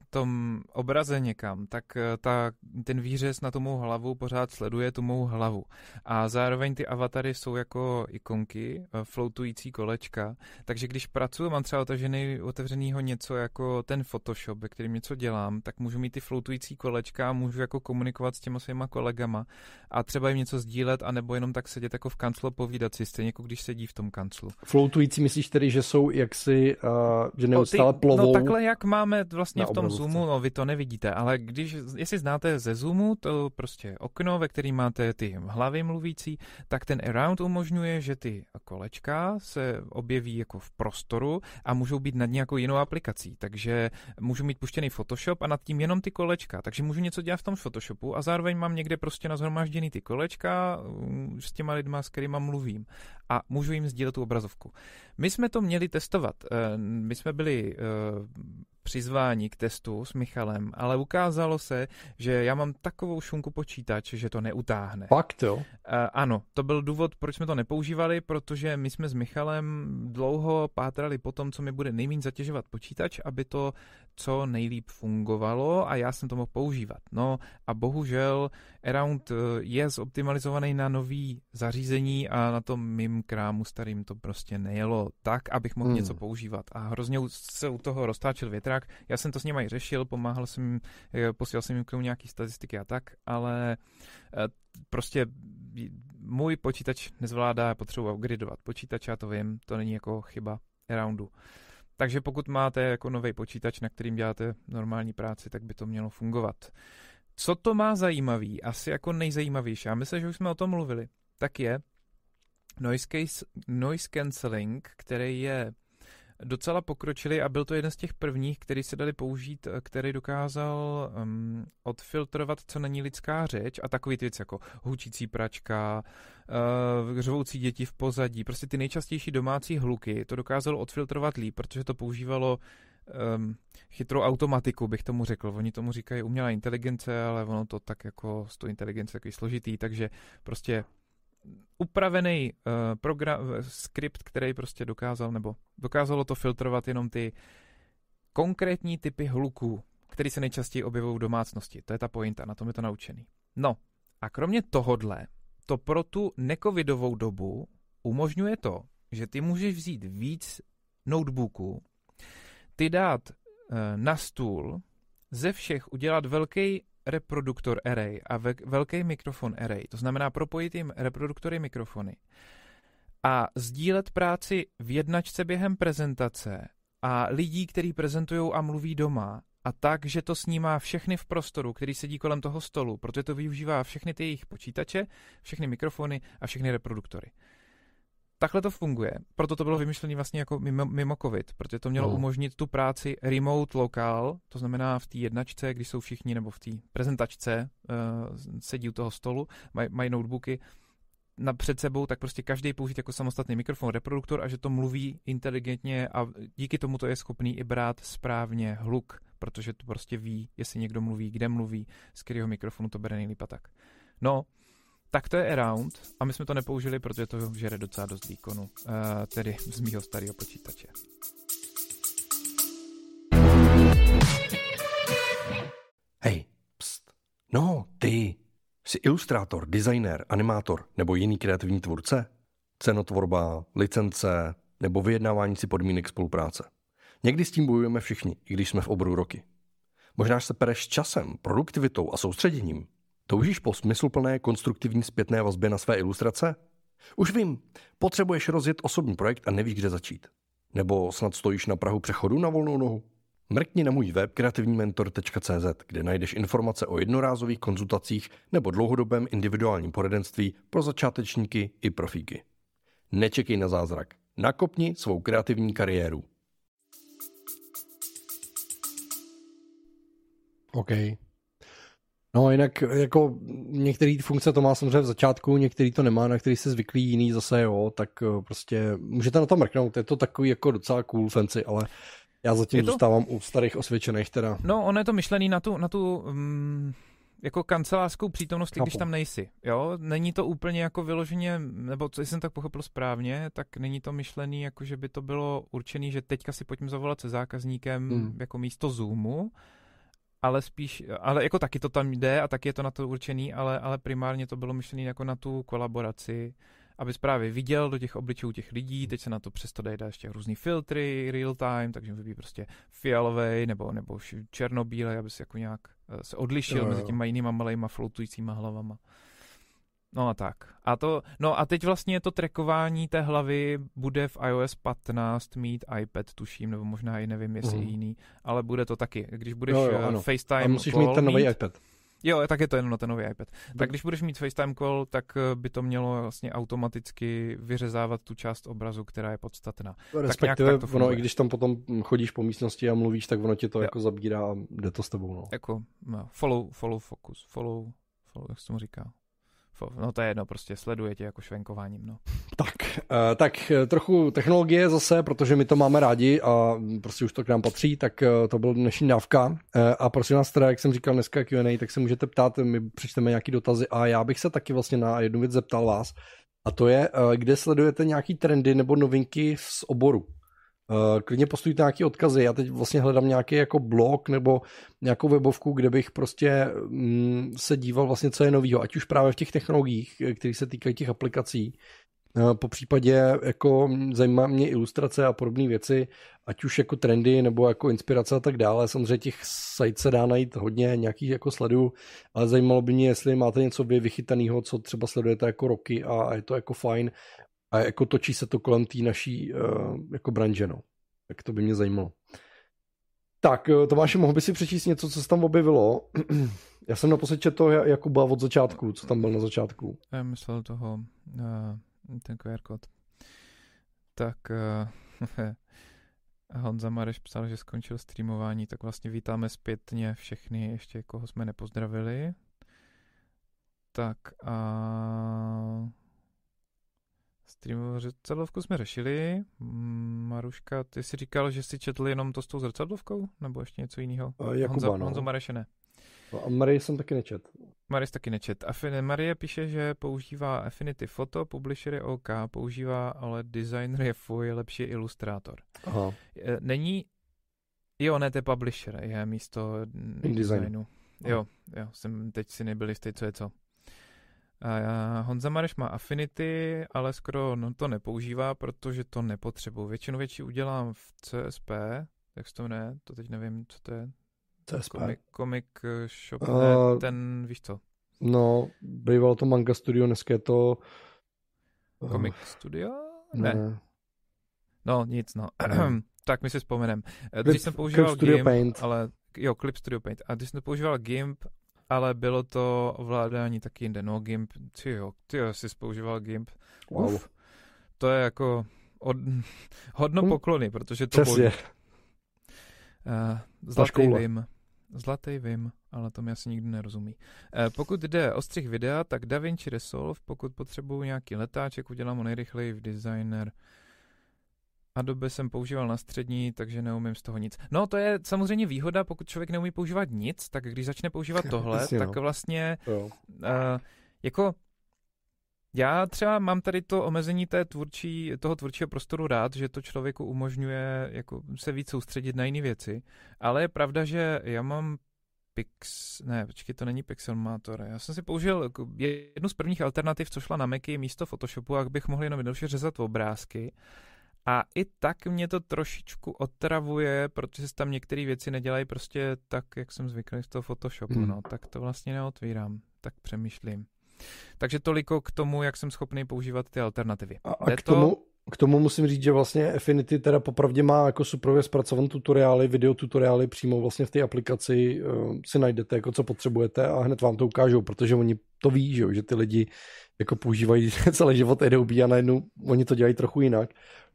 tom obraze někam, tak eh, ta, ten výřez na tu mou hlavu pořád sleduje tu mou hlavu. A zároveň ty avatary jsou jako ikonky, eh, floatující kolečka, takže když pracuji, mám třeba otevřený, otevřenýho něco jako ten Photoshop, ve kterým něco dělám, tak můžu mít ty floatující kolečka a můžu jako komunikovat s těma svýma kolegama a třeba jim něco sdílet, anebo jenom tak sedět jako v kanclu povídat si, stejně jako když sedí v tom kanclu. Floatující myslíš tedy, že jsou jaksi, uh, že neustále plovou. No takhle, jak máme vlastně v tom Zoomu, no vy to nevidíte, ale když, jestli znáte ze Zoomu, to prostě okno, ve kterém máte ty hlavy mluvící, tak ten Around umožňuje, že ty kolečka se objeví jako v prostoru a můžou být nad nějakou jinou aplikací. Takže můžu mít puštěný Photoshop a nad tím jenom ty kolečka. Takže můžu něco dělat v tom Photoshopu a zároveň mám někde prostě nazhromažděný ty kolečka mm, s těma lidma, s kterými mluvím. A můžu jim sdílet tu obrazovku. My jsme to měli testovat. Eh, my jsme byli eh, přizvání k testu s Michalem, ale ukázalo se, že já mám takovou šunku počítač, že to neutáhne. Fakt jo? Uh, ano, to byl důvod, proč jsme to nepoužívali, protože my jsme s Michalem dlouho pátrali po tom, co mi bude nejméně zatěžovat počítač, aby to co nejlíp fungovalo a já jsem to mohl používat. No a bohužel Around eh, je zoptimalizovaný na nový zařízení a na tom mým krámu starým to prostě nejelo tak, abych mohl hmm. něco používat. A hrozně se u toho roztáčel větrák. Já jsem to s nimi řešil, pomáhal jsem, eh, posílal jsem jim k tomu nějaký statistiky a tak, ale eh, prostě můj počítač nezvládá, potřebuji upgradeovat počítač, já to vím, to není jako chyba Aroundu. Takže pokud máte jako nový počítač, na kterým děláte normální práci, tak by to mělo fungovat. Co to má zajímavý, asi jako nejzajímavější, a myslím, že už jsme o tom mluvili, tak je noise, case, noise cancelling, který je docela pokročilý a byl to jeden z těch prvních, který se dali použít, eh, který dokázal um, odfiltrovat, co není lidská řeč a takový ty věci jako hučící pračka, uh, řvoucí děti v pozadí, prostě ty nejčastější domácí hluky, to dokázalo odfiltrovat líp, protože to používalo um, chytrou automatiku, bych tomu řekl. Oni tomu říkají umělá inteligence, ale ono to tak jako z toho inteligence takový složitý, takže prostě upravený uh, program, skript, který prostě dokázal, nebo dokázalo to filtrovat jenom ty konkrétní typy hluků, které se nejčastěji objevují v domácnosti. To je ta pointa, na tom je to naučený. No a kromě tohodle, to pro tu necovidovou dobu umožňuje to, že ty můžeš vzít víc notebooků, ty dát uh, na stůl, ze všech udělat velký reproduktor array a ve- velký mikrofon array, to znamená propojit jim reproduktory mikrofony a sdílet práci v jednačce během prezentace a lidí, kteří prezentují a mluví doma a tak, že to snímá všechny v prostoru, který sedí kolem toho stolu, protože to využívá všechny ty jejich počítače, všechny mikrofony a všechny reproduktory takhle to funguje. Proto to bylo vymyšlené vlastně jako mimo, mimo COVID, protože to mělo no. umožnit tu práci remote lokal, to znamená v té jednačce, když jsou všichni, nebo v té prezentačce, uh, sedí u toho stolu, maj, mají notebooky, na před sebou, tak prostě každý použít jako samostatný mikrofon, reproduktor a že to mluví inteligentně a díky tomu to je schopný i brát správně hluk, protože to prostě ví, jestli někdo mluví, kde mluví, z kterého mikrofonu to bere nejlíp a tak. No, tak to je Around a my jsme to nepoužili, protože to žere docela dost výkonu, uh, tedy z mýho starého počítače. Hej, pst. No, ty. Jsi ilustrátor, designer, animátor nebo jiný kreativní tvůrce? Cenotvorba, licence nebo vyjednávání si podmínek spolupráce. Někdy s tím bojujeme všichni, i když jsme v oboru roky. Možná se pereš časem, produktivitou a soustředěním, Toužíš po smysluplné konstruktivní zpětné vazbě na své ilustrace? Už vím, potřebuješ rozjet osobní projekt a nevíš, kde začít. Nebo snad stojíš na Prahu přechodu na volnou nohu? Mrkni na můj web kreativnímentor.cz, kde najdeš informace o jednorázových konzultacích nebo dlouhodobém individuálním poradenství pro začátečníky i profíky. Nečekej na zázrak. Nakopni svou kreativní kariéru. OK. No jinak jako některé funkce to má samozřejmě v začátku, některý to nemá, na který se zvyklý, jiný zase jo, tak eh, prostě můžete na to mrknout, je to takový jako docela cool fancy, ale já zatím to... zůstávám u starých osvědčených teda. No, ono je to myšlený na tu, na tu um, jako kancelářskou přítomnost, Chápu. když tam nejsi, jo? Není to úplně jako vyloženě, nebo co jsem tak pochopil správně, tak není to myšlený jako, že by to bylo určený, že teďka si pojďme zavolat se zákazníkem hmm. jako místo Zoomu, ale spíš, ale jako taky to tam jde a taky je to na to určený, ale, ale primárně to bylo myšlené jako na tu kolaboraci, aby právě viděl do těch obličejů těch lidí, teď se na to přesto dají ještě různý filtry, real time, takže vybí prostě fialový nebo, nebo černobílej, aby se jako nějak eh, se odlišil jo, jo. mezi těma jinýma malejma flotujícíma hlavama. No a tak. A to, no a teď vlastně to trackování té hlavy bude v iOS 15 mít iPad, tuším, nebo možná i nevím, jestli mm. jiný, ale bude to taky. Když budeš jo, jo, eh, ano. FaceTime a musíš call mít ten nový mít, iPad. Jo, tak je to jenom na ten nový iPad. Tak, tak když budeš mít FaceTime call, tak eh, by to mělo vlastně automaticky vyřezávat tu část obrazu, která je podstatná. Respektive, tak ono, i když tam potom chodíš po místnosti a mluvíš, tak ono ti to jo. jako zabírá a jde to s tebou. No. Jako no, follow, follow focus, follow, follow, jak se tomu říká? No to je jedno, prostě sleduje tě jako švenkováním, no. Tak, uh, tak eh, trochu technologie zase, protože my to máme rádi a prostě už to k nám patří, tak uh, to byl dnešní dávka. A prosím vás teda, jak jsem říkal dneska Q&A, tak se můžete ptát, my přečteme nějaký dotazy a já bych se taky vlastně na jednu věc zeptal vás. A to je, kde sledujete nějaký trendy nebo novinky z oboru. Uh, klidně postujte nějaké odkazy. Já teď vlastně hledám nějaký jako blog nebo nějakou webovku, kde bych prostě mm, se díval vlastně, co je novýho, ať už právě v těch technologiích, které se týkají těch aplikací, uh, po případě jako zajímá mě ilustrace a podobné věci, ať už jako trendy nebo jako inspirace a tak dále. Samozřejmě těch site se dá najít hodně, nějakých jako sledů, ale zajímalo by mě, jestli máte něco vy vychytaného, co třeba sledujete jako roky a je to jako fajn a jako točí se to kolem té naší uh, jako branže, no. Tak to by mě zajímalo. Tak, eh, Tomáši, mohl by si přečíst něco, co se tam objevilo? Já jsem naposled četl Jakuba od začátku, co tam byl na začátku. Já myslel toho, uh, ten QR kód. Tak uh, Honza Mareš psal, že skončil streamování, tak vlastně vítáme zpětně všechny, ještě koho jsme nepozdravili. Tak a Streamovou zrcadlovku jsme řešili. Maruška, ty jsi říkal, že jsi četl jenom to s tou zrcadlovkou? Nebo ještě něco jiného? Jakuba, Honzo, no. Honzo Mareše ne. No a Marie jsem taky nečet. Marie taky nečet. Afin- Marie píše, že používá Affinity Photo, Publisher je OK, používá, ale designer je fuj, je lepší ilustrátor. Aha. Není, jo, ne, to je Publisher, je místo designu. Jo, jo, jsem teď si nebyl jistý, co je co. A Honza Mareš má Affinity, ale skoro no, to nepoužívá, protože to nepotřebuji. Většinu větší udělám v CSP, jak to ne, to teď nevím, co to je. CSP. Comic, comic Shop, uh, ne, ten, víš co? No, bývalo to Manga Studio, dneska je to... Uh, Comic Studio? Ne. ne. No, nic, no. tak my si vzpomenem. Když jsem používal Clip Studio GIMP, Paint. ale jo, Clip Studio Paint. A když jsem používal GIMP, ale bylo to ovládání taky jinde. No, GIMP, ty jo, ty jo, jsi používal GIMP. Wow. Uf, to je jako od, hodno hm. poklony, protože to Přesně. Uh, zlatý vím. Zlatý vím, ale to mi asi nikdy nerozumí. Uh, pokud jde o střih videa, tak DaVinci Resolve, pokud potřebuju nějaký letáček, udělám ho nejrychleji v Designer. Adobe jsem používal na střední, takže neumím z toho nic. No to je samozřejmě výhoda, pokud člověk neumí používat nic, tak když začne používat tohle, Jasně, tak no. vlastně uh, jako já třeba mám tady to omezení té tvůrčí, toho tvůrčího prostoru rád, že to člověku umožňuje jako se víc soustředit na jiné věci, ale je pravda, že já mám Pix, ne, počkej, to není Pixelmator. Já jsem si použil jako jednu z prvních alternativ, co šla na Macy místo Photoshopu, jak bych mohl jenom jednoduše řezat obrázky. A i tak mě to trošičku otravuje, protože se tam některé věci nedělají prostě tak, jak jsem zvyklý z toho Photoshopu, hmm. no, tak to vlastně neotvírám, tak přemýšlím. Takže toliko k tomu, jak jsem schopný používat ty alternativy. A, a k, tomu, k tomu musím říct, že vlastně Affinity teda popravdě má jako super zpracované tutoriály, videotutoriály přímo vlastně v té aplikaci uh, si najdete, jako co potřebujete a hned vám to ukážou, protože oni to ví, že, že ty lidi jako používají celý život Adobe a najednou oni to dělají trochu jinak.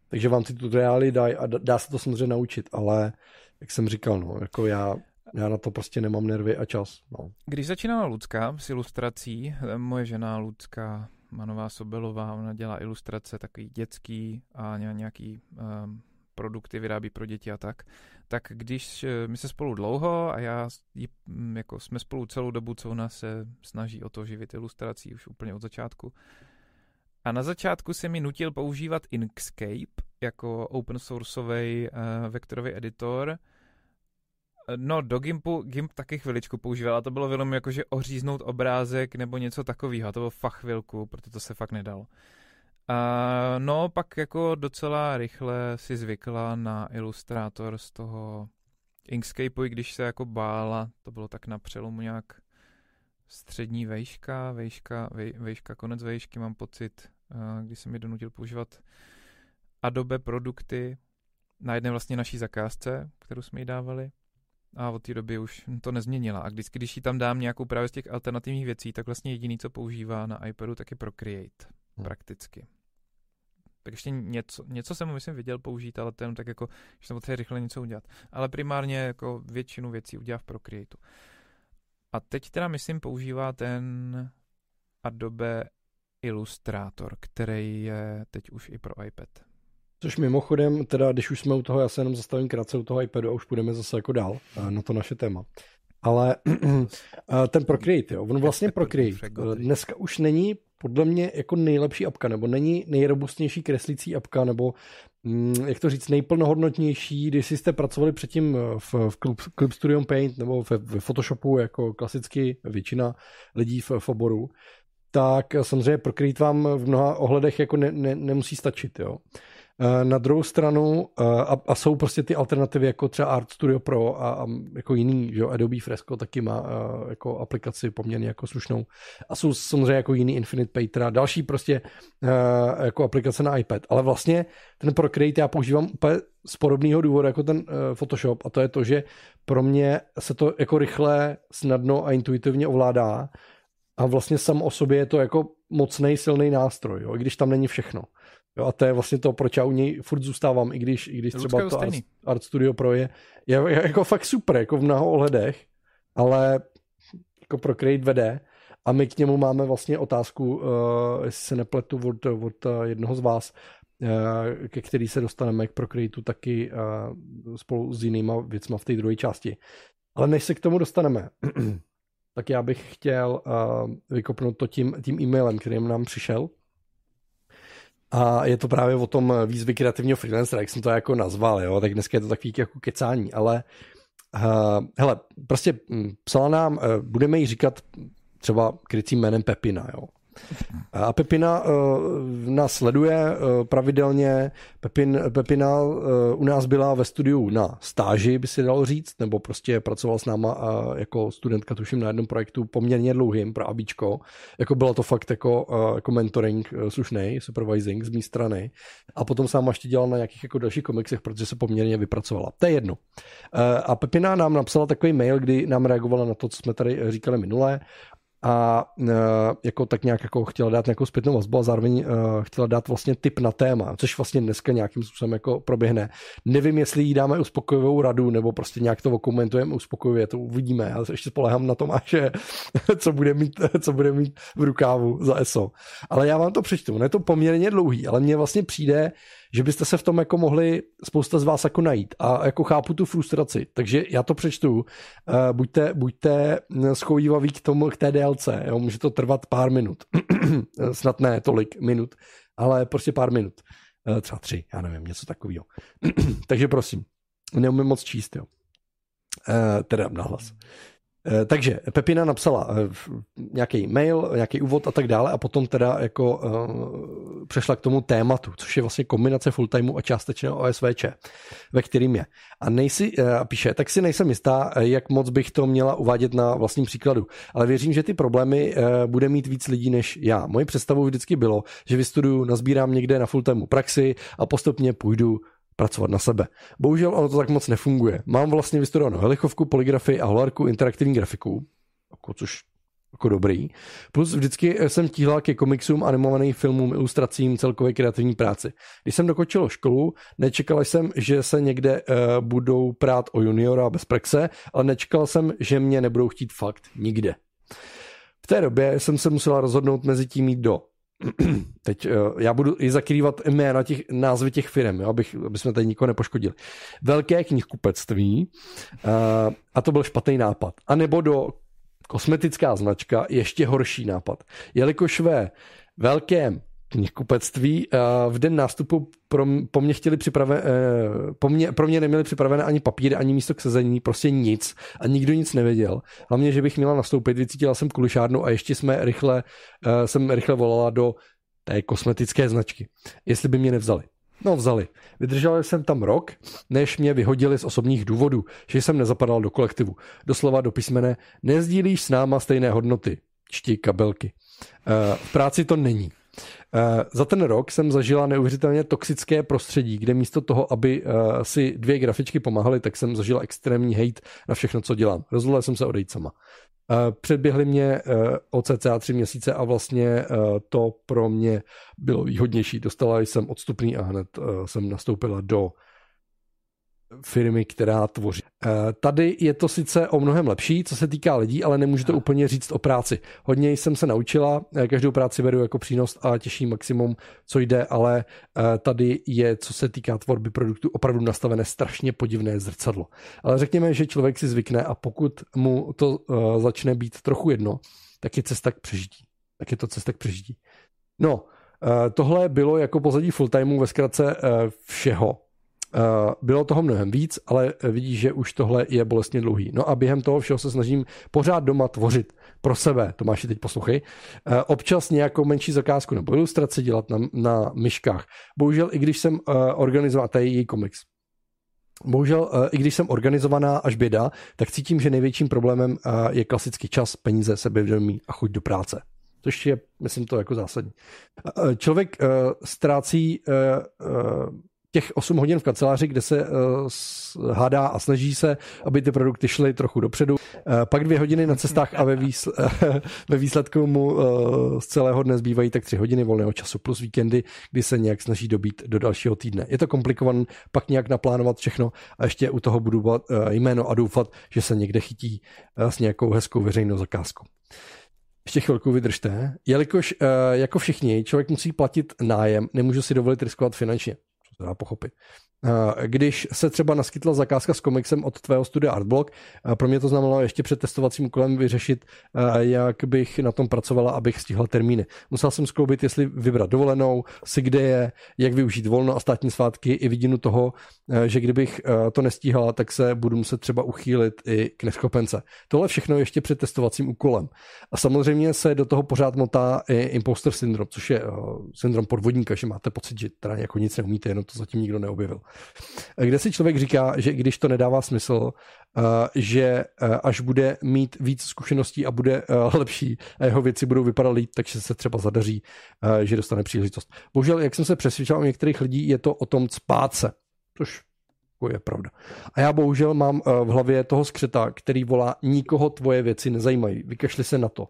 Takže vám ty tutoriály dají a dá se to samozřejmě naučit, ale jak jsem říkal, no, jako já, já na to prostě nemám nervy a čas. No. Když začínala Lucka s ilustrací, moje žena Lucka Manová Sobelová, ona dělá ilustrace takový dětský a nějaký um, produkty vyrábí pro děti a tak, tak když eh, my se spolu dlouho a já mm, jako jsme spolu celou dobu, co ona se snaží o to živit ilustrací už úplně od začátku, a na začátku se mi nutil používat Inkscape jako open sourceový uh, vektorový editor. No, do Gimpu, Gimp taky chviličku používal a to bylo jenom jako, že oříznout obrázek nebo něco takového. To bylo fakt chvilku, protože to se fakt nedal. A no, pak jako docela rychle si zvykla na ilustrátor z toho Inkscapeu, i když se jako bála, to bylo tak na přelomu nějak střední vejška, vejška, vej, vejška, konec vejšky, mám pocit, když jsem mi donutil používat Adobe produkty na jedné vlastně naší zakázce, kterou jsme jí dávali. A od té doby už to nezměnila. A vždycky, když jí tam dám nějakou právě z těch alternativních věcí, tak vlastně jediný, co používá na iPadu, tak je Procreate. Hmm. Prakticky. Tak ještě něco, něco jsem myslím viděl použít, ale jenom tak jako, že jsem potřeboval rychle něco udělat. Ale primárně jako většinu věcí udělá v Procreateu. A teď teda myslím používá ten Adobe Illustrator, který je teď už i pro iPad. Což mimochodem, teda když už jsme u toho, já se jenom zastavím krátce u toho iPadu a už půjdeme zase jako dál na to naše téma. Ale ten Procreate, jo, on vlastně Procreate dneska už není podle mě jako nejlepší apka, nebo není nejrobustnější kreslící apka, nebo mm, jak to říct, nejplnohodnotnější, když jste pracovali předtím v, v Clip, Clip Studio Paint nebo ve, ve Photoshopu, jako klasicky většina lidí v, v oboru, tak samozřejmě Procreate vám v mnoha ohledech jako ne, ne, nemusí stačit. Jo. Eh, na druhou stranu, eh, a, a jsou prostě ty alternativy jako třeba Art Studio Pro a, a jako jiný, že jo, Adobe Fresco taky má uh, jako aplikaci poměrně jako slušnou. A jsou samozřejmě jako jiný Infinite Painter a další prostě jako aplikace na iPad. Ale vlastně ten Procreate já používám úplně z podobného důvodu jako ten Photoshop a to je to, že pro mě se to jako rychle, snadno a intuitivně ovládá a vlastně sam o sobě je to jako mocný, silný nástroj, jo, i když tam není všechno. Jo, a to je vlastně to, proč já u něj furt zůstávám, i když, i když třeba to Art, Art Studio Pro je, je, je jako fakt super, jako v mnoha ohledech, ale jako Procreate vede a my k němu máme vlastně otázku, uh, jestli se nepletu od, od uh, jednoho z vás, uh, ke který se dostaneme k Procreateu taky uh, spolu s jinýma věcma v té druhé části. Ale než se k tomu dostaneme, tak já bych chtěl uh, vykopnout to tím, tím e-mailem, kterým nám přišel. A je to právě o tom výzvy kreativního freelancera, jak jsem to jako nazval, jo? tak dneska je to takový jako kecání, ale uh, hele, prostě hm, psala nám, uh, budeme jí říkat třeba krycím jménem Pepina, jo. A Pepina uh, nás sleduje uh, pravidelně. Pepin, Pepina uh, u nás byla ve studiu na stáži, by si dalo říct, nebo prostě pracoval s náma uh, jako studentka, tuším, na jednom projektu poměrně dlouhým pro Abičko. Jako bylo to fakt jako, uh, jako mentoring uh, slušný, supervising z mé strany. A potom sám ještě dělal na nějakých jako dalších komiksech, protože se poměrně vypracovala. To je jedno. Uh, a Pepina nám napsala takový mail, kdy nám reagovala na to, co jsme tady říkali minule a uh, jako tak nějak jako chtěla dát nějakou zpětnou vazbu a zároveň uh, chtěla dát vlastně tip na téma, což vlastně dneska nějakým způsobem jako proběhne. Nevím, jestli jí dáme uspokojivou radu, nebo prostě nějak to okomentujeme uspokojivě, to uvidíme. Já se ještě spolehám na tom, že co bude mít, co bude mít v rukávu za ESO. Ale já vám to přečtu, je to poměrně dlouhý, ale mně vlastně přijde, že byste se v tom jako mohli spousta z vás jako najít a jako chápu tu frustraci, takže já to přečtu, uh, buďte, buďte schovývaví k tomu, k té DLC, jo? může to trvat pár minut, snad ne tolik minut, ale prostě pár minut, uh, třeba tři, já nevím, něco takového. takže prosím, neumím moc číst, jo. Teda nahlas. Eh, takže Pepina napsala eh, nějaký mail, nějaký úvod a tak dále a potom teda jako uh, přešla k tomu tématu, což je vlastně kombinace fulltimeu a částečného OSVČ, ve kterým je. A nejsi, uh, píše, tak si nejsem jistá, jak moc bych to měla uvádět na vlastním příkladu, ale věřím, že ty problémy bude mít víc lidí než já. Moje představou vždycky bylo, že vystuduju, nazbírám někde na fulltimeu praxi a postupně půjdu pracovat na sebe. Bohužel ono to tak moc nefunguje. Mám vlastně vystudovanou helichovku, poligrafii a holarku interaktivní grafiku, jako, což jako dobrý. Plus vždycky jsem tíhla ke komiksům, animovaným filmům, ilustracím, celkové kreativní práci. Když jsem dokončil školu, nečekal jsem, že se někde uh, budou prát o juniora bez praxe, ale nečekal jsem, že mě nebudou chtít fakt nikde. V té době jsem se musela rozhodnout mezi tím jít do teď uh, já budu i zakrývat jména těch, názvy těch firm, jo, abych, aby jsme tady nikoho nepoškodili. Velké knihkupectví, uh, a to byl špatný nápad. A nebo do kosmetická značka, ještě horší nápad. Jelikož ve velkém knihkupectví v den nástupu pro, po mě chtěli připraven, eh, po mě, pro mě neměli připravené ani papíry, ani místo k sezení, prostě nic a nikdo nic nevěděl. Hlavně, že bych měla nastoupit, vycítila jsem kulišárnu a ještě jsme rychle, eh, jsem rychle volala do té kosmetické značky, jestli by mě nevzali. No vzali. Vydržel jsem tam rok, než mě vyhodili z osobních důvodů, že jsem nezapadal do kolektivu. Doslova do písmene, nezdílíš s náma stejné hodnoty. Čtí kabelky. Eh, v práci to není. Uh, za ten rok jsem zažila neuvěřitelně toxické prostředí, kde místo toho, aby uh, si dvě grafičky pomáhaly, tak jsem zažila extrémní hate na všechno, co dělám. Rozhodla jsem se odejít sama. Uh, předběhly mě o cca tři měsíce a vlastně to pro mě bylo výhodnější. Dostala jsem odstupný a hned jsem nastoupila do firmy, která tvoří. Eh, tady je to sice o mnohem lepší, co se týká lidí, ale nemůžu to úplně říct o práci. Hodně jsem se naučila, eh, každou práci beru jako přínos a těší maximum, co jde, ale eh, tady je, co se týká tvorby produktu, opravdu nastavené strašně podivné zrcadlo. Ale řekněme, že člověk si zvykne a pokud mu to začne být trochu jedno, tak je cesta k přežití. Tak je to cesta k přežití. No, tohle bylo jako pozadí full-timeu ve zkratce všeho, Eh, bylo toho mnohem víc, ale vidíš, že už tohle je bolestně dlouhý. No a během toho všeho se snažím pořád doma tvořit pro sebe, Tomáši, teď poslouchej, eh, občas nějakou menší zakázku nebo ilustraci dělat na, na myškách. Bohužel, i když jsem eh, organizoval, tady její komiks, Bohužel, i když jsem organizovaná až běda, tak cítím, že největším problémem je klasický čas, peníze, sebevědomí a chuť do práce. Což je, myslím, to jako zásadní. Člověk ztrácí těch 8 hodin v kanceláři, kde se uh, hádá a snaží se, aby ty produkty šly trochu dopředu. Uh, pak dvě hodiny na cestách a ve, výsl- ve výsledku mu uh, z celého dne zbývají tak tři hodiny volného času plus víkendy, kdy se nějak snaží dobít do dalšího týdne. Je to komplikované pak nějak naplánovat všechno a ještě u toho budu uh, jméno a doufat, že se někde chytí s nějakou hezkou veřejnou zakázkou. Ještě chvilku vydržte. Jelikož jako všichni člověk musí platit nájem, nemůžu si dovolit riskovat finančně to dá pochopit. Když se třeba naskytla zakázka s komiksem od tvého studia Artblock, pro mě to znamenalo ještě před testovacím úkolem vyřešit, jak bych na tom pracovala, abych stihla termíny. Musel jsem skloubit, jestli vybrat dovolenou, si kde je, jak využít volno a státní svátky i vidinu toho, že kdybych to nestíhala, tak se budu muset třeba uchýlit i k neschopence. Tohle všechno ještě před testovacím úkolem. A samozřejmě se do toho pořád motá i imposter syndrom, což je syndrom podvodníka, že máte pocit, že teda jako nic neumíte, jenom to zatím nikdo neobjevil kde si člověk říká, že když to nedává smysl, eh, že eh, až bude mít víc zkušeností a bude eh, lepší a jeho věci budou vypadat líp, takže se třeba zadaří, že dostane příležitost. Bohužel, jak jsem se přesvědčil u některých lidí, je to o tom spát se, což jako je pravda. A já bohužel mám v hlavě toho skřeta, který volá, nikoho tvoje věci nezajímají, vykašli se na to.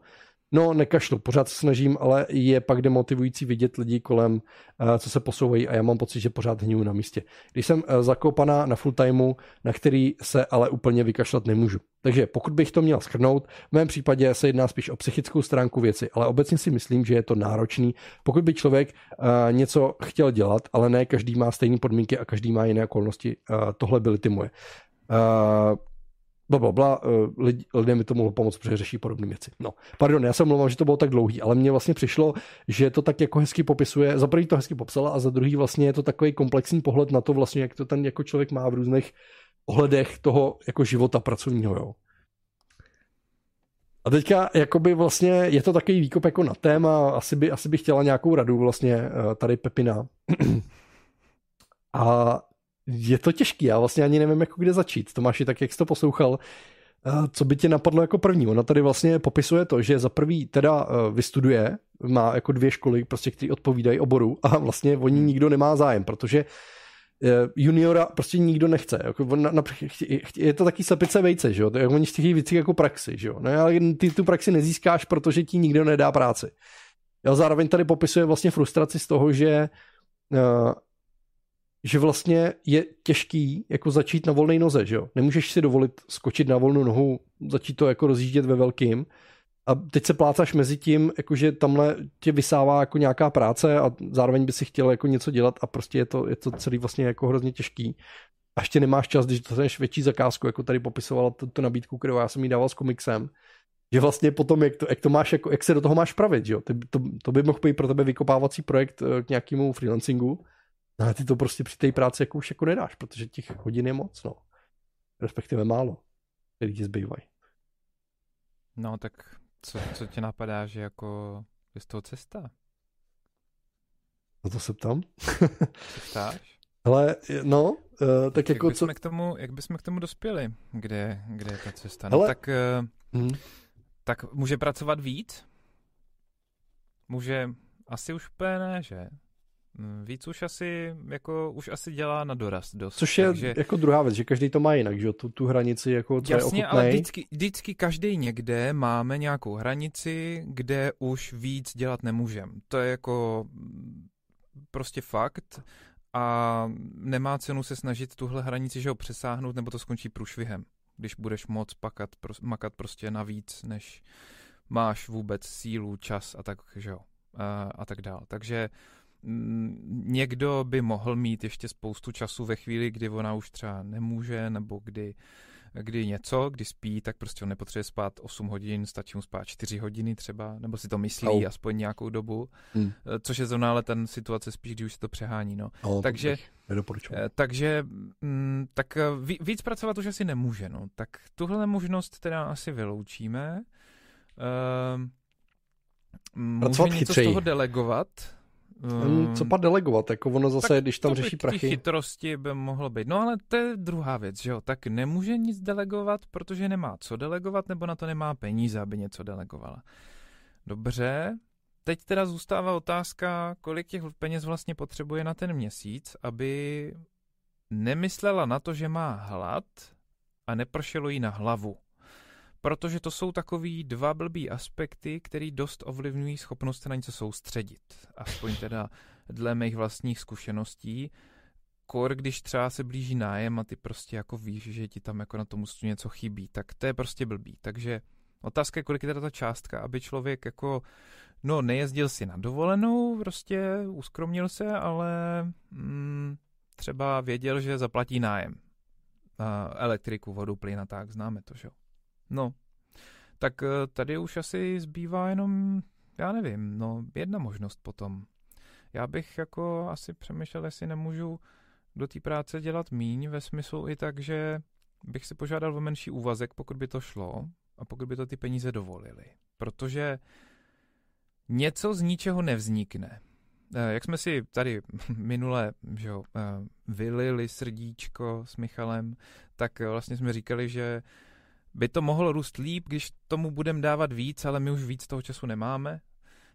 No, nekašlu, pořád se snažím, ale je pak demotivující vidět lidi kolem, eh, co se posouvají a já mám pocit, že pořád hníju na místě. Když jsem eh, zakopaná na full timeu, na který se ale úplně vykašlat nemůžu. Takže pokud bych to měl schrnout, v mém případě se jedná spíš o psychickou stránku věci, ale obecně si myslím, že je to náročný. Pokud by člověk uh, něco chtěl dělat, ale ne každý má stejné podmínky a každý má jiné okolnosti, tohle byly ty moje. Bla, bla, bla, eh, lidi, lidem mi to mohlo pomoct, protože řeší podobné věci. No, pardon, já se mluvám, že to bylo tak dlouhý, ale mně vlastně přišlo, že to tak jako hezky popisuje, za prvý to hezky popsala a za druhý vlastně je to takový komplexní pohled na to vlastně, jak to ten jako člověk má v různých ohledech toho jako života pracovního, jo. A teďka jakoby vlastně je to takový výkop jako na téma, asi by, asi by chtěla nějakou radu vlastně eh, tady Pepina. A je to těžký, já vlastně ani nevím, jako kde začít. Tomáši, tak jak jsi to poslouchal, eh, co by tě napadlo jako první? Ona tady vlastně popisuje to, že za prvý teda eh, vystuduje, má jako dvě školy, prostě, které odpovídají oboru a vlastně o ní nikdo nemá zájem, protože eh, juniora prostě nikdo nechce. Jako na, na, je to taky slepice vejce, že jo? To, oni chtějí věci jako praxi, že jo? No ale ty tu praxi nezískáš, protože ti nikdo nedá práci. Já zároveň tady popisuje vlastně frustraci z toho, že že vlastně je těžký jako začít na volné noze, že jo? Nemůžeš si dovolit skočit na volnou nohu, začít to jako rozjíždět ve velkým a teď se plácáš mezi tím, jakože tamhle tě vysává jako nějaká práce a zároveň by si chtěl jako něco dělat a prostě je to, je to celý vlastně jako hrozně těžký. A ještě nemáš čas, když dostaneš větší zakázku, jako tady popisovala tu nabídku, kterou já jsem jí dával s komiksem, že vlastně potom, jak to, jak to máš, jako, jak se do toho máš pravit, že jo? To, to, by mohl být pro tebe vykopávací projekt eh, k nějakému freelancingu, ale ty to prostě při té práci jako už jako nedáš, protože těch hodin je moc, no. Respektive málo, který ti zbývají. No tak co, co tě napadá, že jako je z toho cesta? No to se ptám. ptáš? Ale no, uh, tak jak jako co... K tomu, jak bychom k tomu dospěli? Kde, kde je ta cesta? No Hele. tak, uh, hmm. tak může pracovat víc? Může, asi už úplně ne, že? Víc už asi, jako, už asi dělá na doraz dost. Což je takže... jako druhá věc, že každý to má jinak, že tu, tu hranici, jako co Jasně, je ale vždycky, vždycky každý někde máme nějakou hranici, kde už víc dělat nemůžeme. To je jako mm, prostě fakt a nemá cenu se snažit tuhle hranici, že ho přesáhnout, nebo to skončí průšvihem, když budeš moc pakat, makat prostě navíc, než máš vůbec sílu, čas a tak, že jo, a, a tak dál. Takže mm, někdo by mohl mít ještě spoustu času ve chvíli, kdy ona už třeba nemůže, nebo kdy kdy něco, kdy spí, tak prostě on nepotřebuje spát 8 hodin, stačí mu spát 4 hodiny třeba, nebo si to myslí oh. aspoň nějakou dobu, hmm. Eh, což je zrovna ale ten situace spíš, když už se to přehání. No. Oh, takže, eh, takže mm, tak eh, víc pracovat už asi nemůže. No. Tak tuhle možnost teda asi vyloučíme. Uh, může něco chytřej. z toho delegovat, Um, Co pak delegovat? Jako ono zase, tak když tam to řeší prachy. chytrosti by mohlo být. No ale to je druhá věc, že jo? Tak nemůže nic delegovat, protože nemá co delegovat, nebo na to nemá peníze, aby něco delegovala. Dobře, teď teda zůstává otázka, kolik těch peněz vlastně potřebuje na ten měsíc, aby nemyslela na to, že má hlad a nepršelo jí na hlavu protože to jsou takový dva blbý aspekty, který dost ovlivňují schopnost se na něco soustředit. Aspoň teda dle mých vlastních zkušeností. Kor, když třeba se blíží nájem a ty prostě jako víš, že ti tam jako na tom něco chybí, tak to je prostě blbý. Takže otázka je, kolik je teda ta částka, aby člověk jako, no nejezdil si na dovolenou, prostě uskromnil se, ale mm, třeba věděl, že zaplatí nájem. Elektriku, vodu, plyn a tak, známe to, že jo. No, tak eh, tady už asi zbývá jenom, já nevím, no jedna možnost potom. Já bych jako asi přemýšlel, jestli nemůžu do té práce dělat míň, ve smyslu i tak, že bych si požádal o menší úvazek, pokud by to šlo a pokud by to ty peníze dovolily. Protože něco z ničeho nevznikne. Eh, jak jsme si tady minule že jo, eh, vylili srdíčko s Michalem, tak vlastně jsme říkali, že by to mohlo růst líp, když tomu budeme dávat víc, ale my už víc toho času nemáme,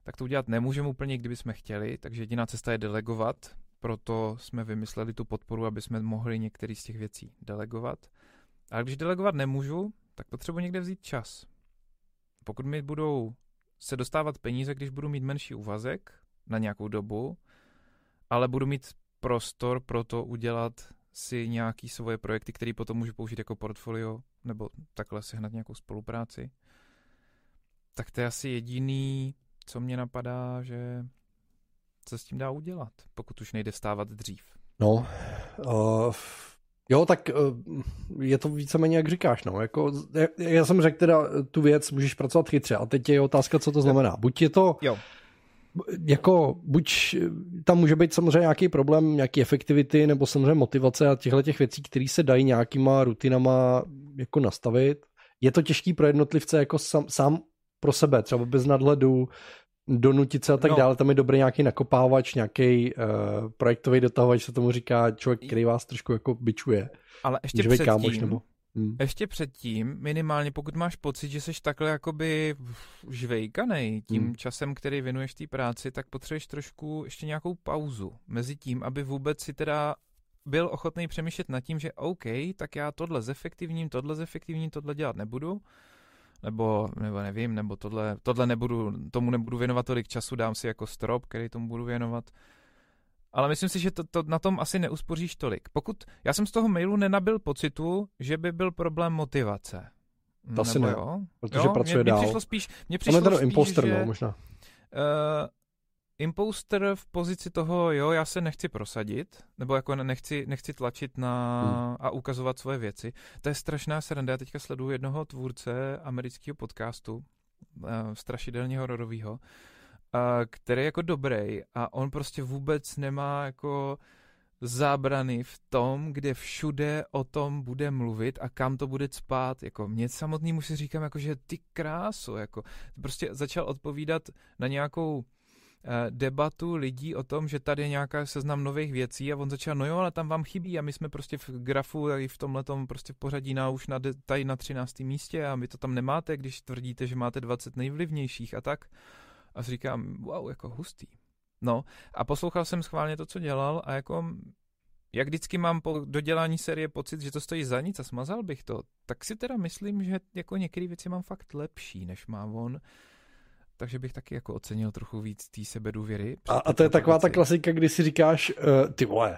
tak to udělat nemůžeme úplně, kdyby jsme chtěli, takže jediná cesta je delegovat, proto jsme vymysleli tu podporu, aby jsme mohli některý z těch věcí delegovat. Ale když delegovat nemůžu, tak potřebuji někde vzít čas. Pokud mi budou se dostávat peníze, když budu mít menší úvazek na nějakou dobu, ale budu mít prostor pro to udělat si nějaký svoje projekty, které potom můžu použít jako portfolio, nebo takhle sehnat nějakou spolupráci, tak to je asi jediný, co mě napadá, že co s tím dá udělat, pokud už nejde stávat dřív. No, uh, jo, tak uh, je to víceméně jak říkáš, no, jako, já, já jsem řekl teda tu věc, můžeš pracovat chytře a teď je otázka, co to znamená. Buď je to jo jako buď tam může být samozřejmě nějaký problém, nějaký efektivity nebo samozřejmě motivace a těchto těch věcí, které se dají nějakýma rutinama jako nastavit. Je to těžký pro jednotlivce jako sam, sám pro sebe, třeba bez nadhledu, donutit se a tak no. dále. Tam je dobrý nějaký nakopávač, nějaký uh, projektový dotahovač, se tomu říká člověk, který vás trošku jako bičuje. Ale ještě předtím, kámoš, nebo... Hmm. Ještě předtím, minimálně pokud máš pocit, že jsi takhle jakoby žvejkanej tím hmm. časem, který věnuješ té práci, tak potřebuješ trošku ještě nějakou pauzu mezi tím, aby vůbec si teda byl ochotný přemýšlet nad tím, že OK, tak já tohle zefektivním, tohle zefektivním, tohle dělat nebudu, nebo, nebo nevím, nebo tohle, tohle nebudu, tomu nebudu věnovat tolik času, dám si jako strop, který tomu budu věnovat ale myslím si, že to, to na tom asi neuspoříš tolik. Pokud, já jsem z toho mailu nenabil pocitu, že by byl problém motivace. To asi ne, jo? protože jo? pracuje mě, dál. Mně přišlo spíš, mně přišlo spíš, imposter, že, no, možná. Uh, imposter v pozici toho, jo, já se nechci prosadit, nebo jako nechci, nechci tlačit na hmm. a ukazovat svoje věci. To je strašná sranda. Já teďka sleduju jednoho tvůrce amerického podcastu, uh, strašidelně hororového, který je jako dobrý a on prostě vůbec nemá jako zábrany v tom, kde všude o tom bude mluvit a kam to bude spát. Jako mě samotný si říkám, jako, že ty krásu, jako prostě začal odpovídat na nějakou eh, debatu lidí o tom, že tady je nějaká seznam nových věcí a on začal, no jo, ale tam vám chybí a my jsme prostě v grafu i v tomhle prostě v pořadí na už na, tady na 13. místě a vy to tam nemáte, když tvrdíte, že máte 20 nejvlivnějších a tak. A si říkám, wow, jako hustý. No a poslouchal jsem schválně to, co dělal a jako jak vždycky mám po dodělání série pocit, že to stojí za nic a smazal bych to, tak si teda myslím, že jako některé věci mám fakt lepší, než má on. Takže bych taky jako ocenil trochu víc té sebedůvěry. A, a to je taková ta klasika, kdy si říkáš, uh, ty vole,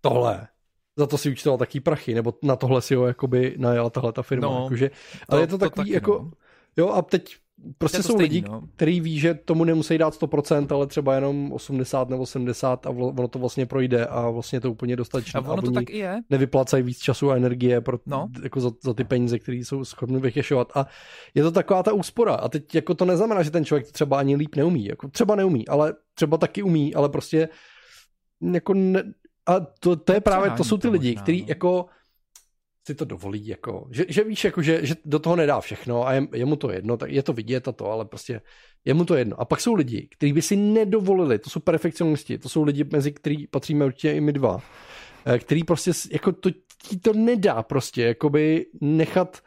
tohle. Za to si účtoval taký prachy, nebo na tohle si ho jakoby najala tahle ta firma. No, jakože, ale to, je to, to takový taky, jako, no. jo a teď prostě jsou stejný, lidi, no. kteří ví, že tomu nemusí dát 100%, ale třeba jenom 80 nebo 70 a ono to vlastně projde a vlastně to úplně dostatečné. A ono to tak i je. Nevyplácají víc času a energie pro, no. jako za, za, ty peníze, které jsou schopni vychešovat. A je to taková ta úspora. A teď jako to neznamená, že ten člověk to třeba ani líp neumí. Jako třeba neumí, ale třeba taky umí, ale prostě jako ne, a to, to je právě, to jsou ty lidi, kteří no. jako si to dovolí, jako, že, že víš, jako, že, že do toho nedá všechno a je, je mu to jedno, tak je to vidět a to, ale prostě je mu to jedno. A pak jsou lidi, kteří by si nedovolili, to jsou perfekcionisti, to jsou lidi, mezi který patříme určitě i my dva, eh, který prostě, jako to, ti to nedá prostě, jakoby nechat,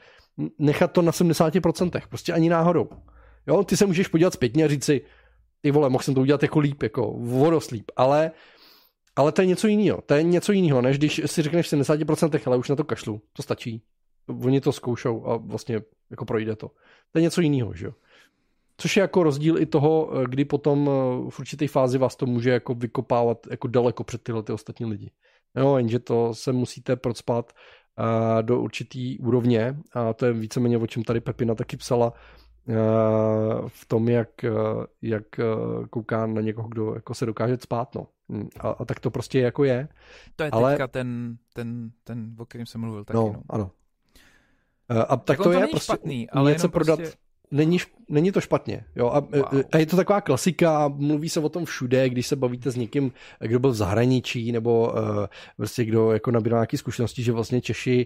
nechat to na 70%, prostě ani náhodou. Jo, ty se můžeš podívat zpětně a říct si, ty vole, mohl jsem to udělat jako líp, jako vodost líp, ale ale to je něco jiného. To je něco jiného, než když si řekneš v 70%, ale už na to kašlu. To stačí. Oni to zkoušou a vlastně jako projde to. To je něco jiného, že jo. Což je jako rozdíl i toho, kdy potom eh, v určité fázi vás to může jako vykopávat jako daleko před tyhle ty ostatní lidi. Jo, jenže to se musíte procpat uh, do určitý úrovně a to je víceméně o čem tady Pepina taky psala, v tom, jak, jak kouká na někoho, kdo jako se dokáže spát, no. Mm, a, a tak to prostě jako je. To je Ale... teďka ten, ten, ten, o kterém jsem mluvil taky, no. no. ano. A tak, tak to, to je prostě špatný, ale něco prodat, prostě není, není to špatně. Jo? A, wow. a je to taková klasika, mluví se o tom všude, když se bavíte s někým, kdo byl v zahraničí, nebo uh, prostě kdo jako nabíral nějaké zkušenosti, že vlastně Češi,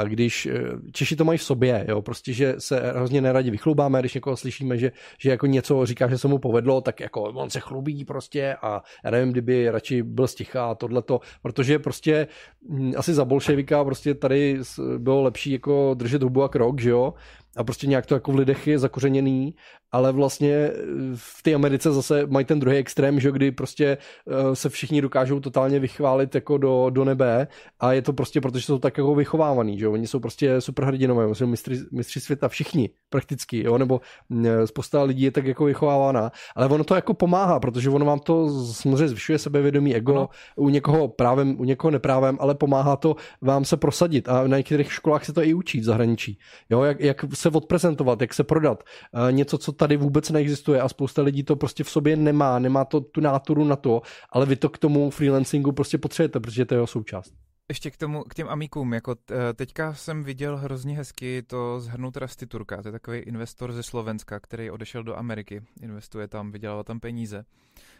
uh, když uh, Češi to mají v sobě, jo? prostě, že se hrozně neradi vychlubáme, když někoho slyšíme, že, že jako něco říká, že se mu povedlo, tak jako on se chlubí prostě a já nevím, kdyby radši byl sticha a tohleto, protože prostě m, hm, asi za bolševika prostě tady bylo lepší jako držet hubu a krok, že jo, a prostě nějak to jako v lidech je zakořeněný ale vlastně eh, v té Americe zase mají ten druhý extrém, že kdy prostě eh, se všichni dokážou totálně vychválit jako do, do nebe a je to prostě, protože jsou tak jako vychovávaný, že oni jsou prostě superhrdinové, jsou mistři, mistři světa všichni prakticky, jo, nebo mm, eh, spousta lidí je tak jako vychovávaná, ale ono to jako pomáhá, protože ono vám to samozřejmě zvyšuje sebevědomí ego, ano. u někoho právem, u někoho neprávem, ale pomáhá to vám se prosadit a na některých školách se to i učí v zahraničí, jo, jak, jak se odprezentovat, jak se prodat, něco, co tady vůbec neexistuje a spousta lidí to prostě v sobě nemá, nemá to tu náturu na to, ale vy to k tomu freelancingu prostě potřebujete, protože to je jeho součást. Ještě k, tomu, k těm amíkům, jako teďka jsem viděl hrozně hezky to zhrnout Turka, to je takový investor ze Slovenska, který odešel do Ameriky, investuje tam, vydělal tam peníze,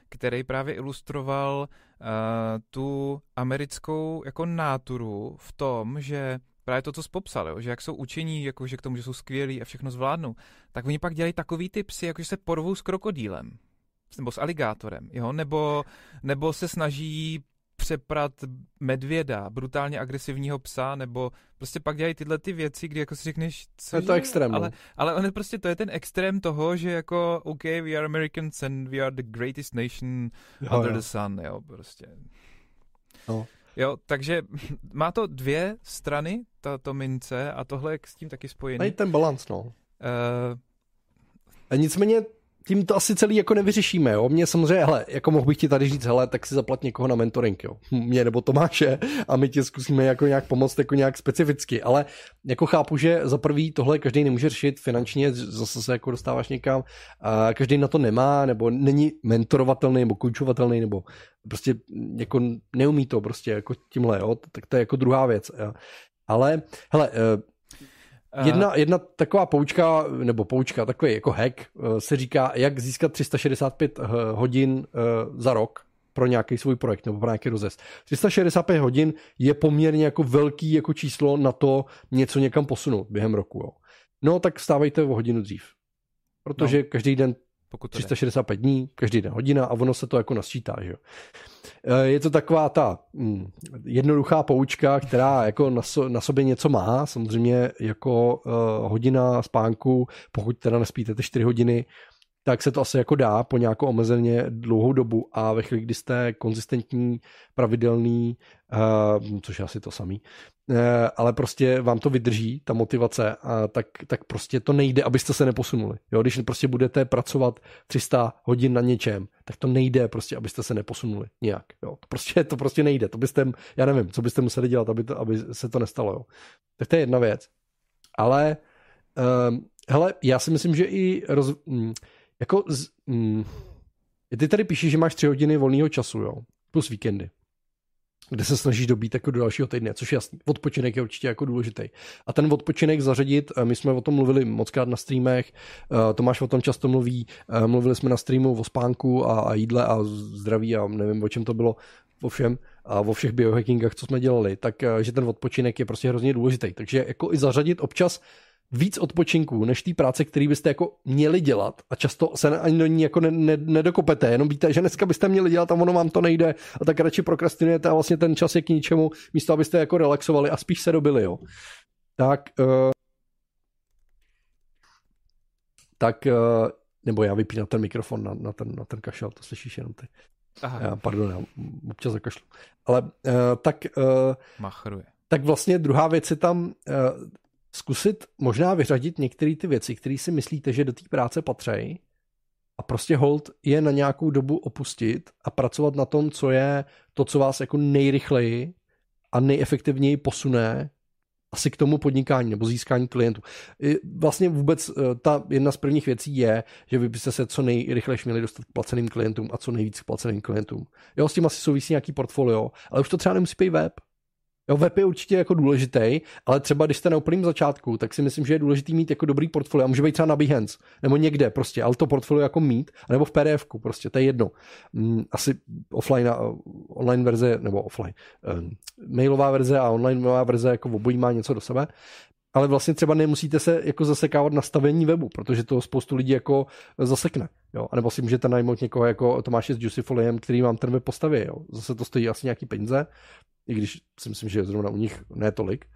který právě ilustroval uh, tu americkou jako náturu v tom, že právě to, co jsi popsal, jo, že jak jsou učení, jako, že k tomu, že jsou skvělí a všechno zvládnou, tak oni pak dělají takový ty psy, jako že se porvou s krokodýlem nebo s aligátorem, jo? Nebo, nebo se snaží přeprat medvěda, brutálně agresivního psa, nebo prostě pak dělají tyhle ty věci, kdy jako si řekneš, co je to extrém. Ale, ale on je prostě, to je ten extrém toho, že jako, OK, we are Americans and we are the greatest nation jo, under jo. the sun, jo, prostě. No. Jo, takže má to dvě strany, tato mince, a tohle je s tím taky spojený. Mají ten balans, no. Uh, a nicméně tím to asi celý jako nevyřešíme, jo. Mě samozřejmě, hele, jako mohl bych ti tady říct, hele, tak si zaplat někoho na mentoring, jo. Mě nebo Tomáše a my ti zkusíme jako nějak pomoct jako nějak specificky, ale jako chápu, že za prvý tohle každý nemůže řešit finančně, zase se jako dostáváš někam, a každý na to nemá, nebo není mentorovatelný, nebo koučovatelný, nebo prostě jako neumí to prostě jako tímhle, jo. Tak to je jako druhá věc, jo. Ale, hele, eh, Jedna, jedna taková poučka, nebo poučka, takový jako hack, eh, se říká, jak získat 365 eh, hodin eh, za rok pro nějaký svůj projekt nebo pro nějaký rozjezd. 365 hodin je poměrně jako velký jako číslo na to něco někam posunout během roku. Jo. No tak vstávejte o hodinu dřív. Protože no. každý den pokud 365 dní, každý den hodina a ono se to jako nasčítá. Že? E, je to taková ta hm, jednoduchá poučka, která jako na, so, na sobě něco má, samozřejmě jako uh, hodina spánku, pokud teda nespíte ty 4 hodiny, tak se to asi jako dá po nějakou omezeně dlouhou dobu a ve chvíli, kdy jste konzistentní, pravidelný, uh, což je asi to samý, uh, ale prostě vám to vydrží, ta motivace, uh, tak, tak prostě to nejde, abyste se neposunuli. Jo? Když prostě budete pracovat 300 hodin na něčem, tak to nejde prostě, abyste se neposunuli nějak. Jo? To, prostě, to prostě nejde. To byste, já nevím, co byste museli dělat, aby, to, aby se to nestalo. Jo? Tak to je jedna věc. Ale um, hele, já si myslím, že i roz, mm, jako z, mm, ty tady píšeš, že máš tři hodiny volného času, jo, plus víkendy kde se snažíš dobít jako do dalšího týdne, což je jasný. Odpočinek je určitě jako důležitý. A ten odpočinek zařadit, eh, my jsme o tom mluvili mockrát na streamech, eh, Tomáš o tom často mluví, eh, mluvili jsme na streamu o spánku a, a jídle a zdraví a nevím, o čem to bylo, o všem a o všech biohackingách, co jsme dělali, tak že ten odpočinek je prostě hrozně důležitý. Takže jako i zařadit občas víc odpočinku, než té práce, který byste jako měli dělat a často se ani do ní jako ne, ne, nedokopete, jenom víte, že dneska byste měli dělat a ono vám to nejde a tak radši prokrastinujete a vlastně ten čas je k ničemu, místo abyste jako relaxovali a spíš se dobili, jo. Tak, uh, tak, uh, nebo já vypínám ten mikrofon na, na, ten, na ten kašel, to slyšíš jenom ty. Aha. Já, pardon, já občas zakašlu. Ale uh, tak... Uh, Machruje. Tak vlastně druhá věc je tam, uh, zkusit možná vyřadit některé ty věci, které si myslíte, že do té práce patří a prostě hold je na nějakou dobu opustit a pracovat na tom, co je to, co vás jako nejrychleji a nejefektivněji posune asi k tomu podnikání nebo získání klientů. Vlastně vůbec eh, ta jedna z prvních věcí je, že vy byste se co nejrychleji měli dostat k placeným klientům a co nejvíc k placeným klientům. Jo, s tím asi souvisí nějaký portfolio, ale už to třeba nemusí být web. Jo, web je určitě jako důležitý, ale třeba když jste na úplném začátku, tak si myslím, že je důležitý mít jako dobrý portfolio. A může být třeba na Behance, nebo někde prostě, ale to portfolio jako mít, nebo v pdf prostě, to je jedno. Mm, asi offline, online verze, nebo offline, um, mailová verze a online verze jako obojí má něco do sebe ale vlastně třeba nemusíte se jako zasekávat nastavení webu, protože to spoustu lidí jako zasekne. Jo? A nebo si můžete najmout někoho jako Tomáše s Juicyfoliem, který vám ten web postaví. Jo? Zase to stojí asi nějaký peníze, i když si myslím, že zrovna u nich ne tolik.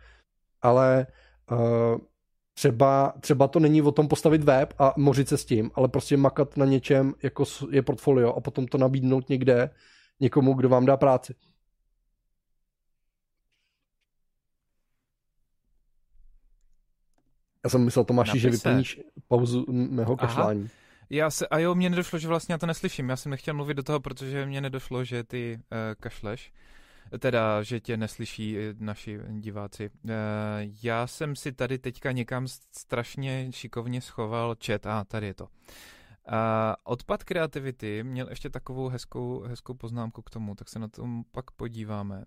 Ale uh, třeba, třeba to není o tom postavit web a mořit se s tím, ale prostě makat na něčem, jako je portfolio a potom to nabídnout někde někomu, kdo vám dá práci. Já jsem myslel, Tomáši, Napise. že vyplníš pauzu mého kašlání. Aha. Já se, a jo, mně nedošlo, že vlastně já to neslyším. Já jsem nechtěl mluvit do toho, protože mně nedošlo, že ty uh, kašleš. Teda, že tě neslyší naši diváci. Uh, já jsem si tady teďka někam strašně šikovně schoval chat. A ah, tady je to. Uh, odpad kreativity měl ještě takovou hezkou, hezkou poznámku k tomu, tak se na tom pak podíváme.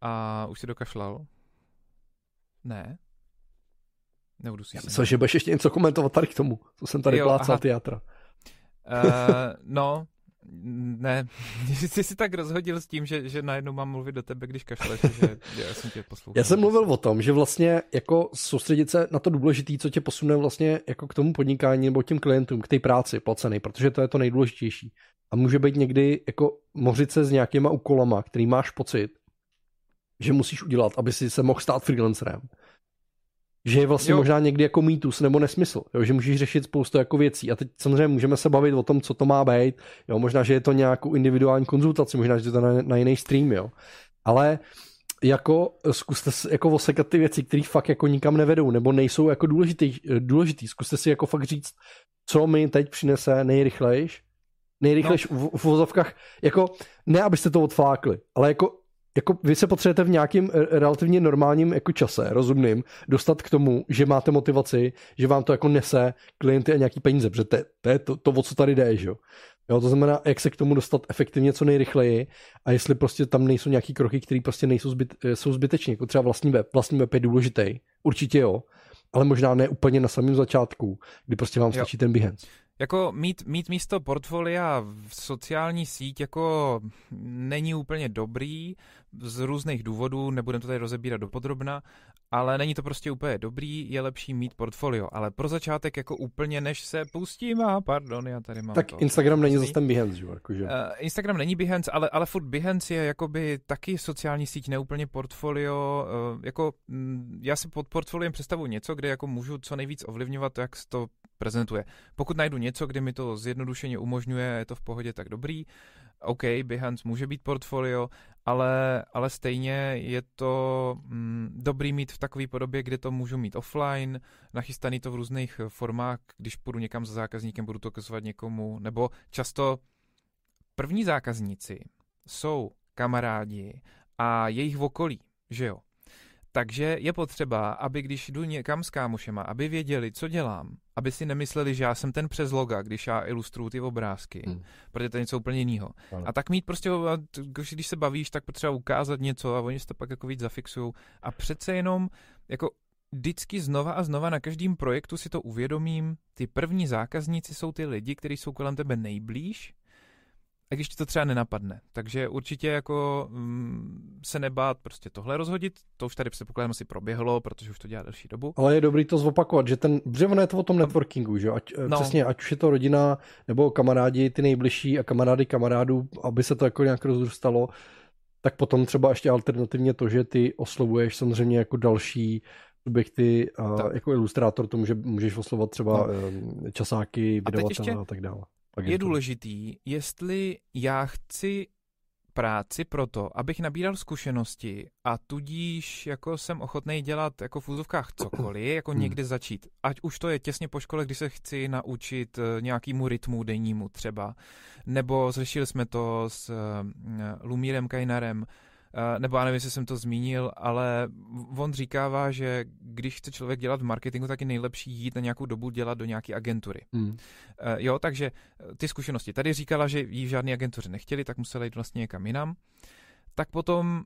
A už si dokašlal? Ne? Nebudu si Myslel, že budeš ještě něco komentovat tady k tomu, co jsem tady jo, plácal teatra. Uh, no, ne, jsi si tak rozhodil s tím, že, že najednou mám mluvit do tebe, když kašleš, že já jsem tě poslouchal. Já jsem mluvil o tom, že vlastně jako soustředit se na to důležité, co tě posune vlastně jako k tomu podnikání nebo těm klientům, k té práci placený, protože to je to nejdůležitější. A může být někdy jako mořit se s nějakýma úkolama, který máš pocit, že musíš udělat, aby si se mohl stát freelancerem že je vlastně jo. možná někdy jako mýtus nebo nesmysl, jo, že můžeš řešit spoustu jako věcí a teď samozřejmě můžeme se bavit o tom, co to má být, jo, možná, že je to nějakou individuální konzultaci, možná, že je to na, na jiný stream, jo, ale jako zkuste si jako osekat ty věci, které fakt jako nikam nevedou, nebo nejsou jako důležitý, důležitý. Zkuste si jako fakt říct, co mi teď přinese nejrychlejš, nejrychlejš no. v, v vozovkách, jako ne, abyste to odflákli, ale jako jako vy se potřebujete v nějakým eh, relativně normálním jako čase, rozumným, dostat k tomu, že máte motivaci, že vám to jako nese klienty a nějaký peníze, protože to, to je to, to, o co tady jde, že jo. Jo, to znamená, jak se k tomu dostat efektivně co nejrychleji a jestli prostě tam nejsou nějaký kroky, které prostě nejsou zbyt, eh, jsou zbytečné, jako třeba vlastní web. Vlastní web je důležitý, určitě jo, ale možná ne úplně na samém začátku, kdy prostě vám stačí jo. ten Behance. Jako mít, mít místo portfolia v sociální síť jako není úplně dobrý z různých důvodů, nebudeme to tady rozebírat dopodrobna, ale není to prostě úplně dobrý, je lepší mít portfolio. Ale pro začátek jako úplně než se pustím, a pardon, já tady mám Tak to. Instagram není zase ten Behance, že? Jakože. Uh, Instagram není Behance, ale, ale furt Behance je jakoby taky sociální síť, neúplně portfolio. Uh, jako, mm, já si pod portfoliem představuji něco, kde jako můžu co nejvíc ovlivňovat, jak se to prezentuje. Pokud najdu něco, kde mi to zjednodušeně umožňuje, je to v pohodě, tak dobrý. OK, Behance může být portfolio, ale, ale stejně je to mm, dobrý mít v takové podobě, kde to můžu mít offline, nachystaný to v různých formách, když půjdu někam za zákazníkem, budu to ukazovat někomu, nebo často první zákazníci jsou kamarádi a jejich okolí, že jo. Takže je potřeba, aby když jdu někam s kámošema, aby věděli, co dělám, aby si nemysleli, že já jsem ten přes loga, když já ilustruju ty obrázky, hmm. protože to je něco úplně jiného. A tak mít prostě, když se bavíš, tak potřeba ukázat něco a oni se to pak jako víc zafixují. A přece jenom jako vždycky znova a znova na každém projektu si to uvědomím, ty první zákazníci jsou ty lidi, kteří jsou kolem tebe nejblíž když ti to třeba nenapadne. Takže určitě jako mm, se nebát prostě tohle rozhodit, to už tady předpokládám asi proběhlo, protože už to dělá delší dobu. Ale je dobrý to zopakovat, že ten, protože ono je to o tom networkingu, že ať, no. přesně, ať už je to rodina nebo kamarádi, ty nejbližší a kamarády kamarádů, aby se to jako nějak rozrůstalo, tak potom třeba ještě alternativně to, že ty oslovuješ samozřejmě jako další subjekty, a jako ilustrátor to může, můžeš oslovovat třeba no. Eh, časáky, vydavatele a, a tak dále je důležitý, jestli já chci práci proto, abych nabíral zkušenosti a tudíž jako jsem ochotný dělat jako v úzovkách cokoliv, jako hmm. někde začít. Ať už to je těsně po škole, kdy se chci naučit eh, nějakýmu rytmu dennímu třeba, nebo zřešili jsme to s uh, Lumírem Kajnarem, Eh, nebo já nevím, jestli jsem to zmínil, ale on říkává, že když chce člověk dělat v marketingu, tak je nejlepší jít na nějakou dobu dělat do nějaké agentury. Hmm. Jo, takže eh, ty zkušenosti. Tady říkala, že jí v žádné agentuře nechtěli, tak musela jít vlastně někam jinam. Tak potom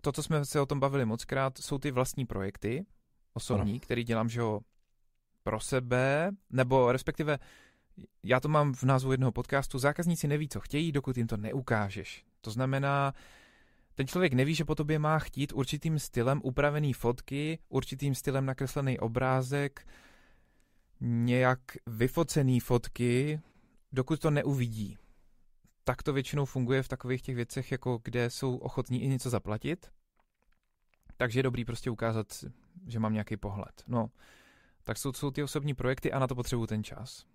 to, co jsme se o tom bavili moc krát, jsou ty vlastní projekty osobní, ano. který dělám, že jo, pro sebe, nebo respektive já to mám v názvu jednoho podcastu, zákazníci neví, co chtějí, dokud jim to neukážeš. To znamená, ten člověk neví, že po tobě má chtít určitým stylem upravený fotky, určitým stylem nakreslený obrázek, nějak vyfocený fotky, dokud to neuvidí. Tak to většinou funguje v takových těch věcech, jako kde jsou ochotní i něco zaplatit. Takže je dobrý prostě ukázat, že mám nějaký pohled. No, tak jsou, jsou ty osobní projekty a na to potřebuju ten čas.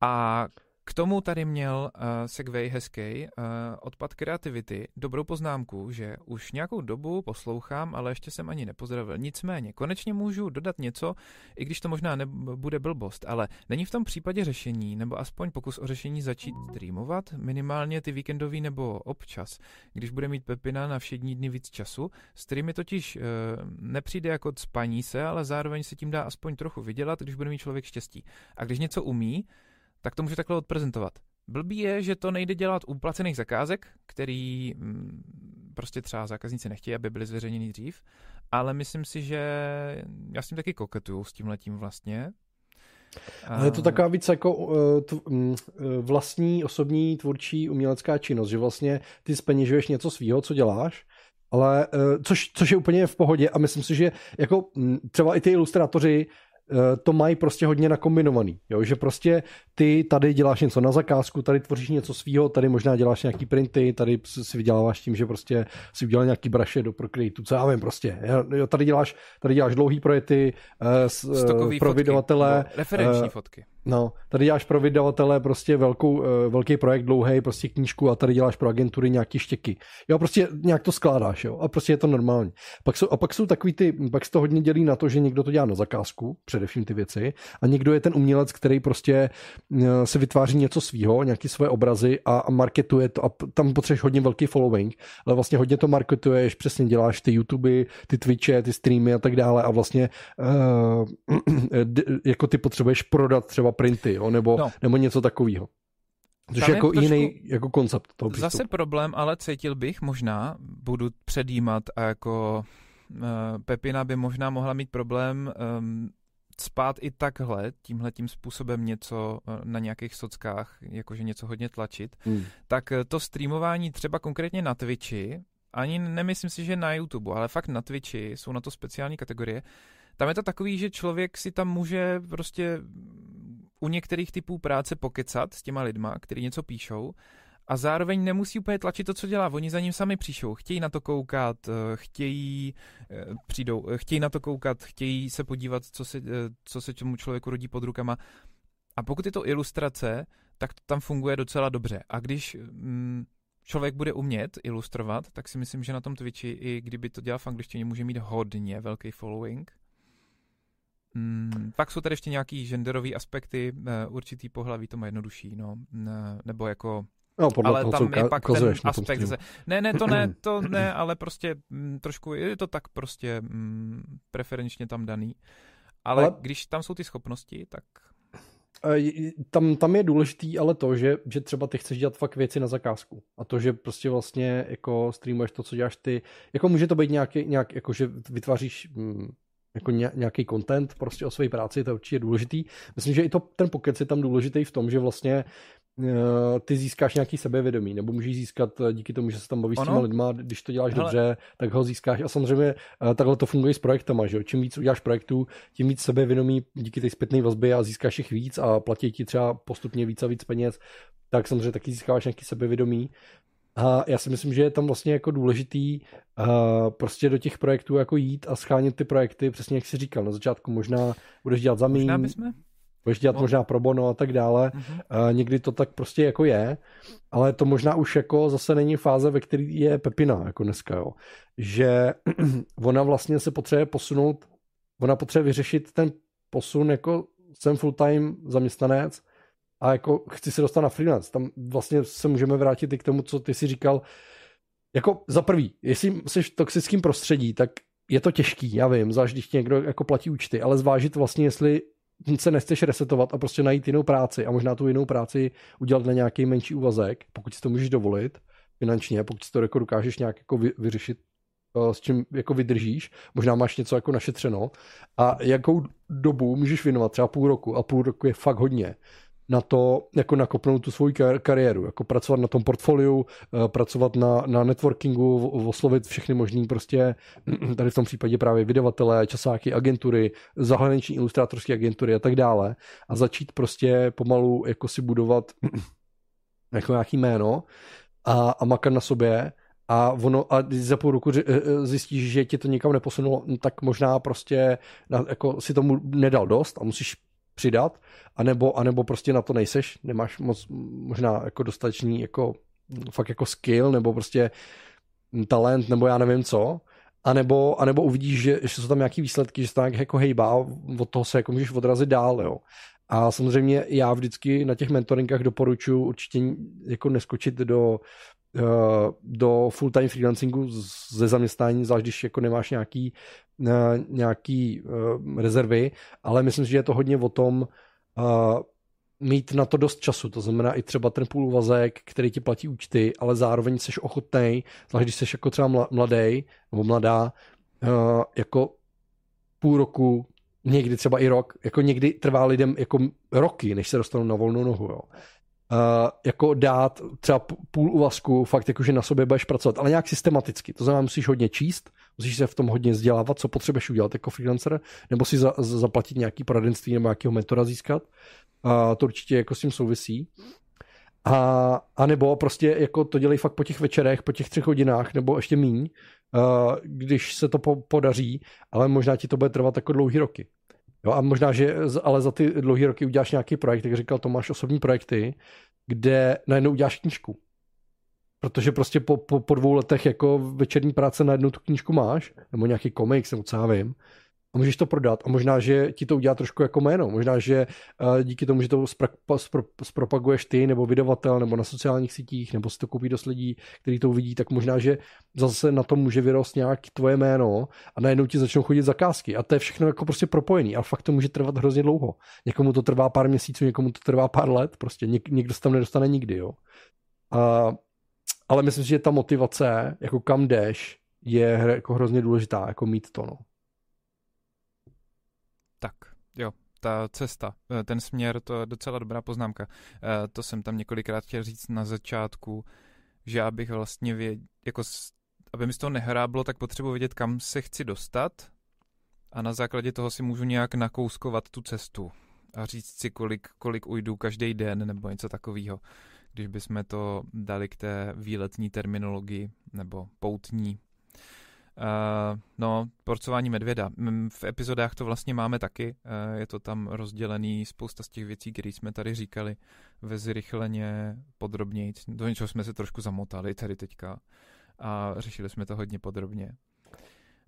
A k tomu tady měl uh, Segway hezký uh, odpad kreativity, dobrou poznámku, že už nějakou dobu poslouchám, ale ještě jsem ani nepozdravil. Nicméně, konečně můžu dodat něco, i když to možná nebude blbost, ale není v tom případě řešení, nebo aspoň pokus o řešení začít streamovat, minimálně ty víkendový nebo občas, když bude mít Pepina na všední dny víc času. Streamy totiž uh, nepřijde jako spaní se, ale zároveň se tím dá aspoň trochu vydělat, když bude mít člověk štěstí. A když něco umí, tak to může takhle odprezentovat. Blbý je, že to nejde dělat u placených zakázek, který mm, prostě třeba zákazníci nechtějí, aby byly zveřejněny dřív, ale myslím si, že já s tím taky koketuju s tím letím vlastně. Ale je to taková víc jako uh, t, um, vlastní, osobní, tvůrčí, umělecká činnost, že vlastně ty speněžuješ něco svýho, co děláš, ale uh, což, což je úplně v pohodě a myslím si, že jako um, třeba i ty ilustrátoři Eh, to mají prostě hodně nakombinovaný, jo? že prostě ty tady děláš něco na zakázku, tady tvoříš něco svýho, tady možná děláš nějaký printy, tady si vyděláváš tím, že prostě si udělal nějaký braše do Procreate, co já vím prostě. Jo? Tady děláš, tady děláš dlouhý projekty uh, pro fotky, vydavatele. Referenční uh, fotky. No, tady děláš pro vydavatele prostě velkou, velký projekt dlouhý, prostě knížku a tady děláš pro agentury nějaký štěky. Jo, prostě nějak to skládáš, jo, a prostě je to normální. Pak jsou, a pak jsou takový ty, pak se to hodně dělí na to, že někdo to dělá na zakázku, především ty věci, a někdo je ten umělec, který prostě eh, se vytváří něco svýho, nějaký své obrazy a, a marketuje to a tam potřebuješ hodně velký following, ale vlastně hodně to marketuješ, přesně děláš ty YouTube, ty Twitche, ty streamy a tak dále a vlastně uh, jako ty potřebuješ prodat třeba printy, jo, nebo, no. nebo něco takového. Což je jako jiný jako koncept toho přístupu. Zase problém, ale cítil bych možná, budu předjímat a jako uh, Pepina by možná mohla mít problém um, spát i takhle, tímhle tím způsobem něco eh, na nějakých sockách, jakože něco hodně tlačit, hmm. tak eh, to streamování třeba konkrétně na Twitchi ani nemyslím si, že na YouTube, ale fakt na Twitchi jsou na to speciální kategorie. Tam je to takový, že člověk si tam může prostě u některých typů práce pokecat s těma lidma, kteří něco píšou a zároveň nemusí úplně tlačit to, co dělá. Oni za ním sami přišou, chtějí na to koukat, eh, chtějí, eh, přijdou, eh, chtějí na to koukat, chtějí se podívat, co se, co se tomu člověku rodí pod rukama. A pokud je to ilustrace, tak to tam funguje docela dobře. A když mm, člověk bude umět ilustrovat, tak si myslím, že na tom Twitchi, i kdyby to dělal v angličtině, může mít hodně velký following. Mm, pak jsou tady ještě nějaký genderový aspekty, určitý pohlaví to má jednodušší, no, nebo jako No, podle ale toho, tam co je pak ten aspekt. Ze... Ne, ne, to ne, to ne, ale prostě m, mm, trošku je to tak prostě m, mm, preferenčně tam daný. Ale, ale když tam jsou ty schopnosti, tak... Tam, tam je důležitý ale to, že, že třeba ty chceš dělat fakt věci na zakázku. A to, že prostě vlastně jako streamuješ to, co děláš ty, jako může to být nějaký, nějak, jako že vytváříš mm, jako nějaký content prostě o své práci, to je určitě důležitý. Myslím, že i to, ten pokec je tam důležitý v tom, že vlastně ty získáš nějaký sebevědomí, nebo můžeš získat eh, díky tomu, že se tam bavíš s těma lidma, když to děláš Hele. dobře, tak ho získáš. A samozřejmě eh, takhle to funguje s projektama, že jo? Čím víc uděláš projektů, tím víc sebevědomí díky té zpětné vazbě a získáš jich víc a platí ti třeba postupně víc a víc peněz, tak samozřejmě taky získáváš nějaký sebevědomí. A já si myslím, že je tam vlastně jako důležitý uh, prostě do těch projektů jako jít a schánit ty projekty, přesně jak jsi říkal, na začátku možná budeš dělat za míň, budeš dělat no. možná pro bono a tak dále. Uh-huh. někdy to tak prostě jako je, ale to možná už jako zase není fáze, ve které je Pepina, jako dneska, jo. Že ona vlastně se potřebuje posunout, ona potřebuje vyřešit ten posun, jako jsem full-time zaměstnanec a jako chci se dostat na freelance. Tam vlastně se můžeme vrátit i k tomu, co ty si říkal. Jako za prvý, jestli jsi v toxickém prostředí, tak je to těžký, já vím, zvlášť když někdo jako platí účty, ale zvážit vlastně, jestli se nechceš resetovat a prostě najít jinou práci a možná tu jinou práci udělat na nějaký menší úvazek, pokud si to můžeš dovolit finančně, pokud si to jako dokážeš nějak jako vy, vyřešit eh, s čím jako vydržíš, možná máš něco jako našetřeno. A jakou dobu můžeš věnovat, třeba půl roku. A půl roku je fakt hodně, na to, jako nakopnout tu svoji kariéru, jako pracovat na tom portfoliu, eh, pracovat na, na networkingu, oslovit všechny možný prostě, tady v tom případě právě vydavatele, časáky, agentury, zahraniční ilustrátorské agentury a tak dále. A začít prostě pomalu jako si budovat jako nějaký jméno a, a makat na sobě. A ono, a za půl roku eh, eh, zjistíš, že tě to nikam neposunulo, tak možná prostě na, jako si tomu nedal dost a musíš přidat, anebo, anebo prostě na to nejseš, nemáš moc možná jako dostatečný jako fakt jako skill, nebo prostě talent, nebo já nevím co, anebo, anebo uvidíš, že, že jsou tam nějaký výsledky, že se to nějak jako hejbá, od toho se jako můžeš odrazit dál, jo. A samozřejmě já vždycky na těch mentoringách doporučuji určitě jako neskočit do, eh, do full-time freelancingu ze zaměstnání, zvlášť když jako nemáš nějaký nějaký uh, rezervy, ale myslím si, že je to hodně o tom uh, mít na to dost času, to znamená i třeba ten půl vazek, který ti platí účty, ale zároveň jsi ochotný, zvlášť když jsi jako třeba mladý nebo mladá, uh, jako půl roku, někdy třeba i rok, jako někdy trvá lidem jako roky, než se dostanou na volnou nohu, jo. Uh, jako dát třeba půl uvazku, fakt jakože na sobě budeš pracovat, ale nějak systematicky. To znamená, musíš hodně číst, musíš se v tom hodně vzdělávat, co potřebuješ udělat jako freelancer, nebo si za, zaplatit nějaký poradenství nebo nějakého mentora získat. Uh, to určitě jako s tím souvisí. A, a nebo prostě jako to dělej fakt po těch večerech, po těch třech hodinách, nebo ještě míň, uh, když se to po, podaří, ale možná ti to bude trvat jako dlouhý roky. Jo, a možná, že ale za ty dlouhé roky uděláš nějaký projekt, jak říkal Tomáš, osobní projekty, kde najednou uděláš knížku. Protože prostě po, po, po dvou letech jako večerní práce najednou tu knížku máš, nebo nějaký komiks, nebo co já vím, a můžeš to prodat a možná, že ti to udělá trošku jako jméno. Možná, že uh, díky tomu, že to zpropaguješ ty nebo vydavatel nebo na sociálních sítích nebo si to koupí dost lidí, kteří to uvidí, tak možná, že zase na tom může vyrost nějak tvoje jméno a najednou ti začnou chodit zakázky. A to je všechno jako prostě propojený, ale fakt to může trvat hrozně dlouho. Někomu to trvá pár měsíců, někomu to trvá pár let, prostě něk, někdo se tam nedostane nikdy, jo. A, ale myslím si, že ta motivace, jako kam jdeš, je jako hrozně důležitá, jako mít to, no. Tak, jo, ta cesta, eh, ten směr, to je docela dobrá poznámka. Eh, to jsem tam několikrát chtěl říct na začátku, že abych vlastně věděl, jako aby mi z toho nehráblo, tak potřebuji vědět, kam se chci dostat a na základě toho si můžu nějak nakouskovat tu cestu a říct si, kolik, kolik ujdu každý den nebo něco takového. Když bychom to dali k té výletní terminologii nebo poutní. Uh, no, porcování medvěda. V epizodách to vlastně máme taky. Uh, je to tam rozdělený spousta z těch věcí, které jsme tady říkali ve zrychleně podrobněji. Do něčeho jsme se trošku zamotali tady teďka a řešili jsme to hodně podrobně.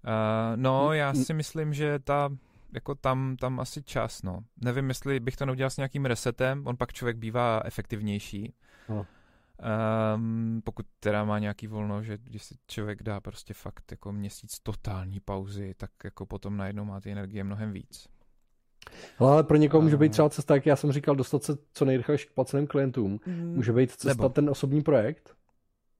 Uh, no, já si myslím, že ta jako tam, tam asi čas, no. Nevím, jestli bych to neudělal s nějakým resetem, on pak člověk bývá efektivnější. No. Um, pokud teda má nějaký volno, že když si člověk dá prostě fakt jako měsíc totální pauzy, tak jako potom najednou má ty energie mnohem víc. ale pro někoho může být třeba cesta, jak já jsem říkal, dostat se co nejrychleji k placeným klientům. Mm, může být cesta Nebo. ten osobní projekt.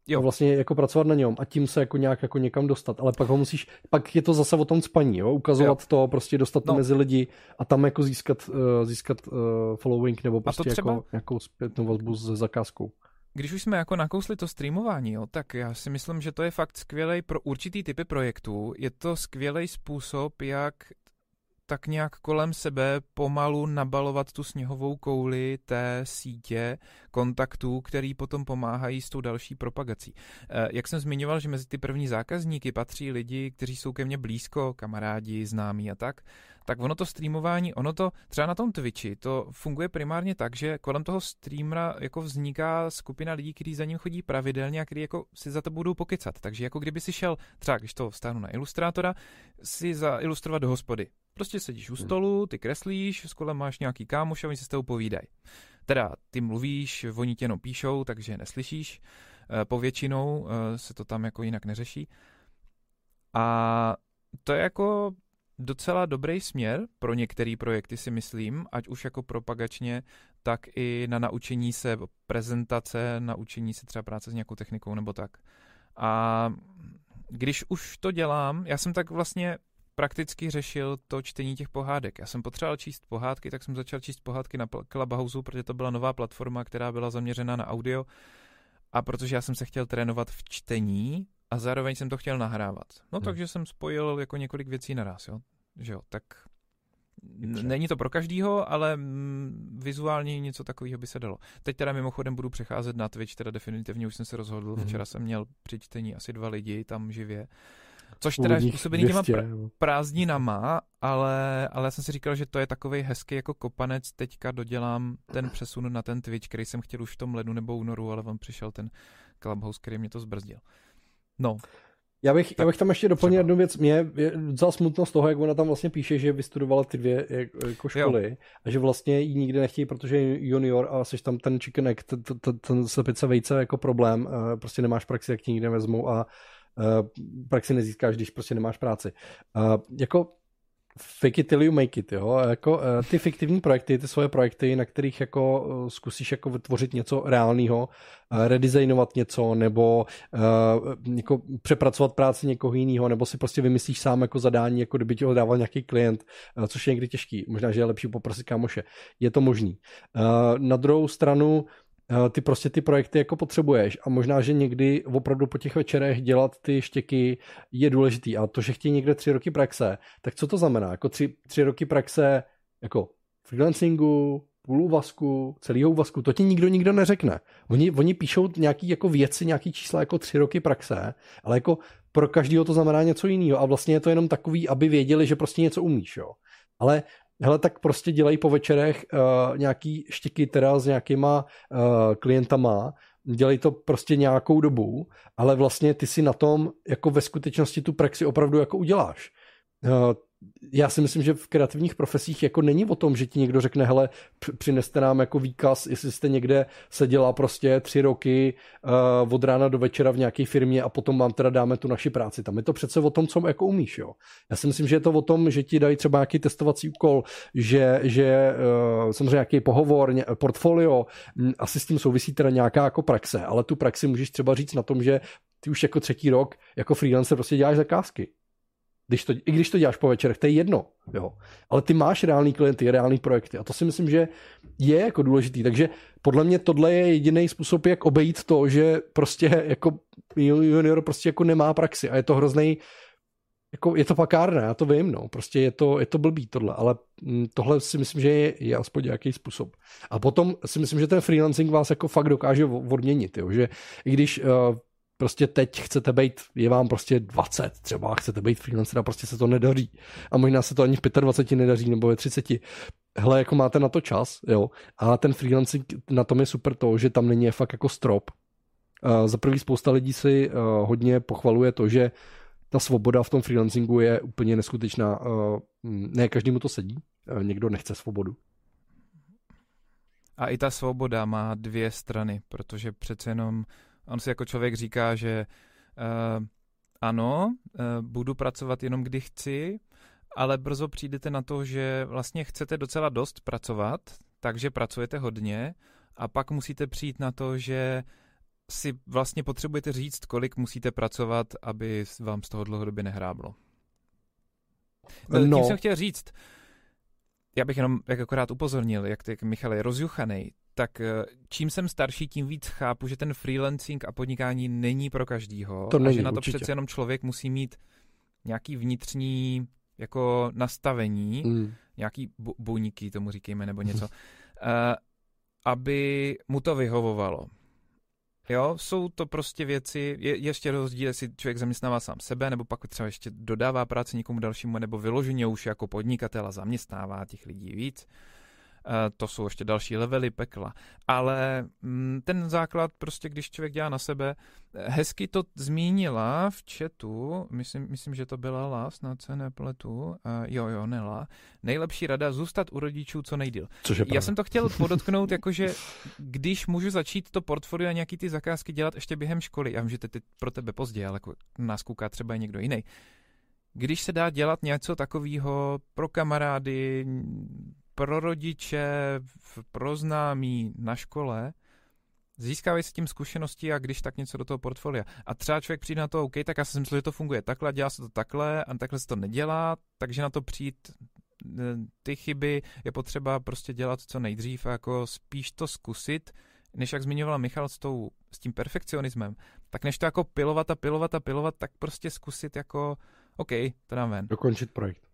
Jo. A vlastně jako pracovat na něm a tím se jako nějak jako někam dostat, ale pak ho musíš, pak je to zase o tom spaní, jo? ukazovat jo. to, prostě dostat to no. mezi lidi a tam jako získat, uh, získat uh, following nebo prostě třeba... jako nějakou zpětnou vazbu s zakázkou. Když už jsme jako nakousli to streamování, jo, tak já si myslím, že to je fakt skvělý pro určitý typy projektů. Je to skvělý způsob, jak tak nějak kolem sebe pomalu nabalovat tu sněhovou kouli té sítě kontaktů, který potom pomáhají s tou další propagací. Eh, jak jsem zmiňoval, že mezi ty první zákazníky patří lidi, kteří jsou ke mně blízko, kamarádi, známí a tak, tak ono to streamování, ono to třeba na tom Twitchi, to funguje primárně tak, že kolem toho streamera jako vzniká skupina lidí, kteří za ním chodí pravidelně a kteří jako si za to budou pokecat. Takže jako kdyby si šel, třeba když to vstáhnu na ilustrátora, si zailustrovat do hospody. Prostě sedíš u hmm. stolu, ty kreslíš, s kolem máš nějaký kámoš a oni se s tebou povídají. Teda ty mluvíš, oni tě jenom píšou, takže neslyšíš. Eh, povětšinou eh, se to tam jako jinak neřeší. A to je jako docela dobrý směr pro některé projekty si myslím, ať už jako propagačně, tak i na naučení se prezentace, naučení se třeba práce s nějakou technikou nebo tak. A když už to dělám, já jsem tak vlastně prakticky řešil to čtení těch pohádek. Já jsem potřeboval číst pohádky, tak jsem začal číst pohádky na Clubhouse, protože to byla nová platforma, která byla zaměřena na audio. A protože já jsem se chtěl trénovat v čtení, a zároveň jsem to chtěl nahrávat. No hmm. takže jsem spojil jako několik věcí naraz, jo. Že jo, tak Není to pro každýho, ale mm, vizuálně něco takového by se dalo. Teď teda mimochodem budu přecházet na Twitch, teda definitivně už jsem se rozhodl. Hmm. Včera jsem měl při čtení asi dva lidi tam živě. Což teda je způsobený těma pr- prázdninama, ale, ale já jsem si říkal, že to je takový hezký jako kopanec. Teďka dodělám ten přesun na ten Twitch, který jsem chtěl už v tom lednu nebo únoru, ale vám přišel ten Clubhouse, který mě to zbrzdil. No. Já bych, tak já bych tam ještě doplnil jednu věc. Mě je docela smutno z toho, jak ona tam vlastně píše, že vystudovala ty dvě jako školy jo. a že vlastně ji nikdy nechtějí, protože je junior a jsi tam ten chicken egg, ten slepice vejce jako problém, prostě nemáš praxi, jak ti nikde vezmou a praxi nezískáš, když prostě nemáš práci. Jako fake it till you make it, jo, jako eh, ty fiktivní projekty, ty svoje projekty, na kterých jako eh, zkusíš jako vytvořit něco reálného, eh, redesignovat něco, nebo jako přepracovat práci někoho jiného, nebo si prostě vymyslíš sám jako zadání, jako kdyby ti ho dával nějaký klient, což je někdy těžký, možná, že je lepší poprosit kámoše. Je to možný. Na druhou stranu, Eh, ty prostě ty projekty jako potřebuješ a možná, že někdy opravdu po těch večerech dělat ty štěky je důležitý a to, že chtějí někde tři roky praxe, tak co to znamená? Jako tři, tři roky praxe jako freelancingu, půl úvazku, celého úvazku, to ti nikdo nikdo neřekne. Oni, oni píšou nějaký jako věci, nějaký čísla jako tři roky praxe, ale jako pro každého to znamená něco jiného a vlastně je to jenom takový, aby věděli, že prostě něco umíš, jo. Ale hele, tak prostě dělají po večerech uh, nějaký štiky teda s nějakýma uh, klientama, dělají to prostě nějakou dobu, ale vlastně ty si na tom jako ve skutečnosti tu praxi opravdu jako uděláš. Uh, já si myslím, že v kreativních profesích jako není o tom, že ti někdo řekne, hele, přineste nám jako výkaz, jestli jste někde seděla prostě tři roky uh, od rána do večera v nějaké firmě a potom vám teda dáme tu naši práci. Tam je to přece o tom, co jako umíš, jo. Já si myslím, že je to o tom, že ti dají třeba nějaký testovací úkol, že, že uh, samozřejmě nějaký pohovor, ně, portfolio, m, asi s tím souvisí teda nějaká jako praxe, ale tu praxi můžeš třeba říct na tom, že ty už jako třetí rok jako freelancer prostě děláš zakázky Když to, I když to děláš po večerech, to je jedno. Jo. Ale ty máš reální klienty, reální projekty. A to si myslím, že je jako důležitý. Takže podle mě tohle je jediný způsob, jak obejít to, že prostě jako junior prostě jako nemá praxi a je to hrozný jako je to pakárné, já to vím, no, prostě je to, je to blbý tohle, ale mm, tohle si myslím, že je, je aspoň nějaký způsob. A potom si myslím, že ten freelancing vás jako fakt dokáže odměnit, jo, že i když uh, prostě teď chcete být, je vám prostě 20 třeba, chcete být freelancer a prostě se to nedaří. A možná se to ani v 25 nedaří nebo ve 30. Hele, jako máte na to čas, jo. A ten freelancing na tom je super to, že tam není fakt jako strop. Uh, za prvý spousta lidí si uh, hodně pochvaluje to, že ta svoboda v tom freelancingu je úplně neskutečná. Uh, ne každému to sedí, uh, někdo nechce svobodu. A i ta svoboda má dvě strany, protože přece jenom On si jako člověk říká, že uh, ano, uh, budu pracovat jenom kdy chci, ale brzo přijdete na to, že vlastně chcete docela dost pracovat, takže pracujete hodně a pak musíte přijít na to, že si vlastně potřebujete říct, kolik musíte pracovat, aby vám z toho dlouhodobě nehráblo. No. Tím jsem chtěl říct, já bych jenom jak akorát upozornil, jak ty Michal je rozjuchaný, tak eh, čím jsem starší, tím víc chápu, že ten freelancing a podnikání není pro každýho. To není, a že na to určitě. přece jenom člověk musí mít nějaký vnitřní jako nastavení, mm. nějaký bu- buňky, tomu říkejme, nebo něco, uh, aby mu to vyhovovalo. Jo, jsou to prostě věci, je ještě rozdíl, jestli člověk zaměstnává sám sebe, nebo pak třeba ještě dodává práci někomu dalšímu, nebo vyloženě už jako podnikatel a zaměstnává těch lidí víc. Eh, to jsou ještě další levely pekla. Ale mm, ten základ prostě, když člověk dělá na sebe, eh, hezky to zmínila v chatu, myslím, myslím že to byla La, snad se nepletu, uh, jo, jo, Nela, nejlepší rada zůstat u rodičů co nejdíl. Což je Já jsem to chtěl podotknout, jakože když můžu začít to portfolio a nějaký ty zakázky dělat ještě během školy, já vím, že teď pro tebe pozdě, ale jako nás kouká třeba i někdo jiný, když se dá dělat něco takového pro kamarády, pro rodiče, pro známí na škole, získávají se tím zkušenosti a když tak něco do toho portfolia. A třeba člověk přijde na to, OK, tak já jsem myslel, že to funguje takhle, dělá se to takhle a takhle se to nedělá, takže na to přijít ty chyby je potřeba prostě dělat co nejdřív a jako spíš to zkusit, než jak zmiňovala Michal s, tou, s tím perfekcionismem, tak než to jako pilovat a pilovat a pilovat, tak prostě zkusit jako, OK, to dám ven. Dokončit projekt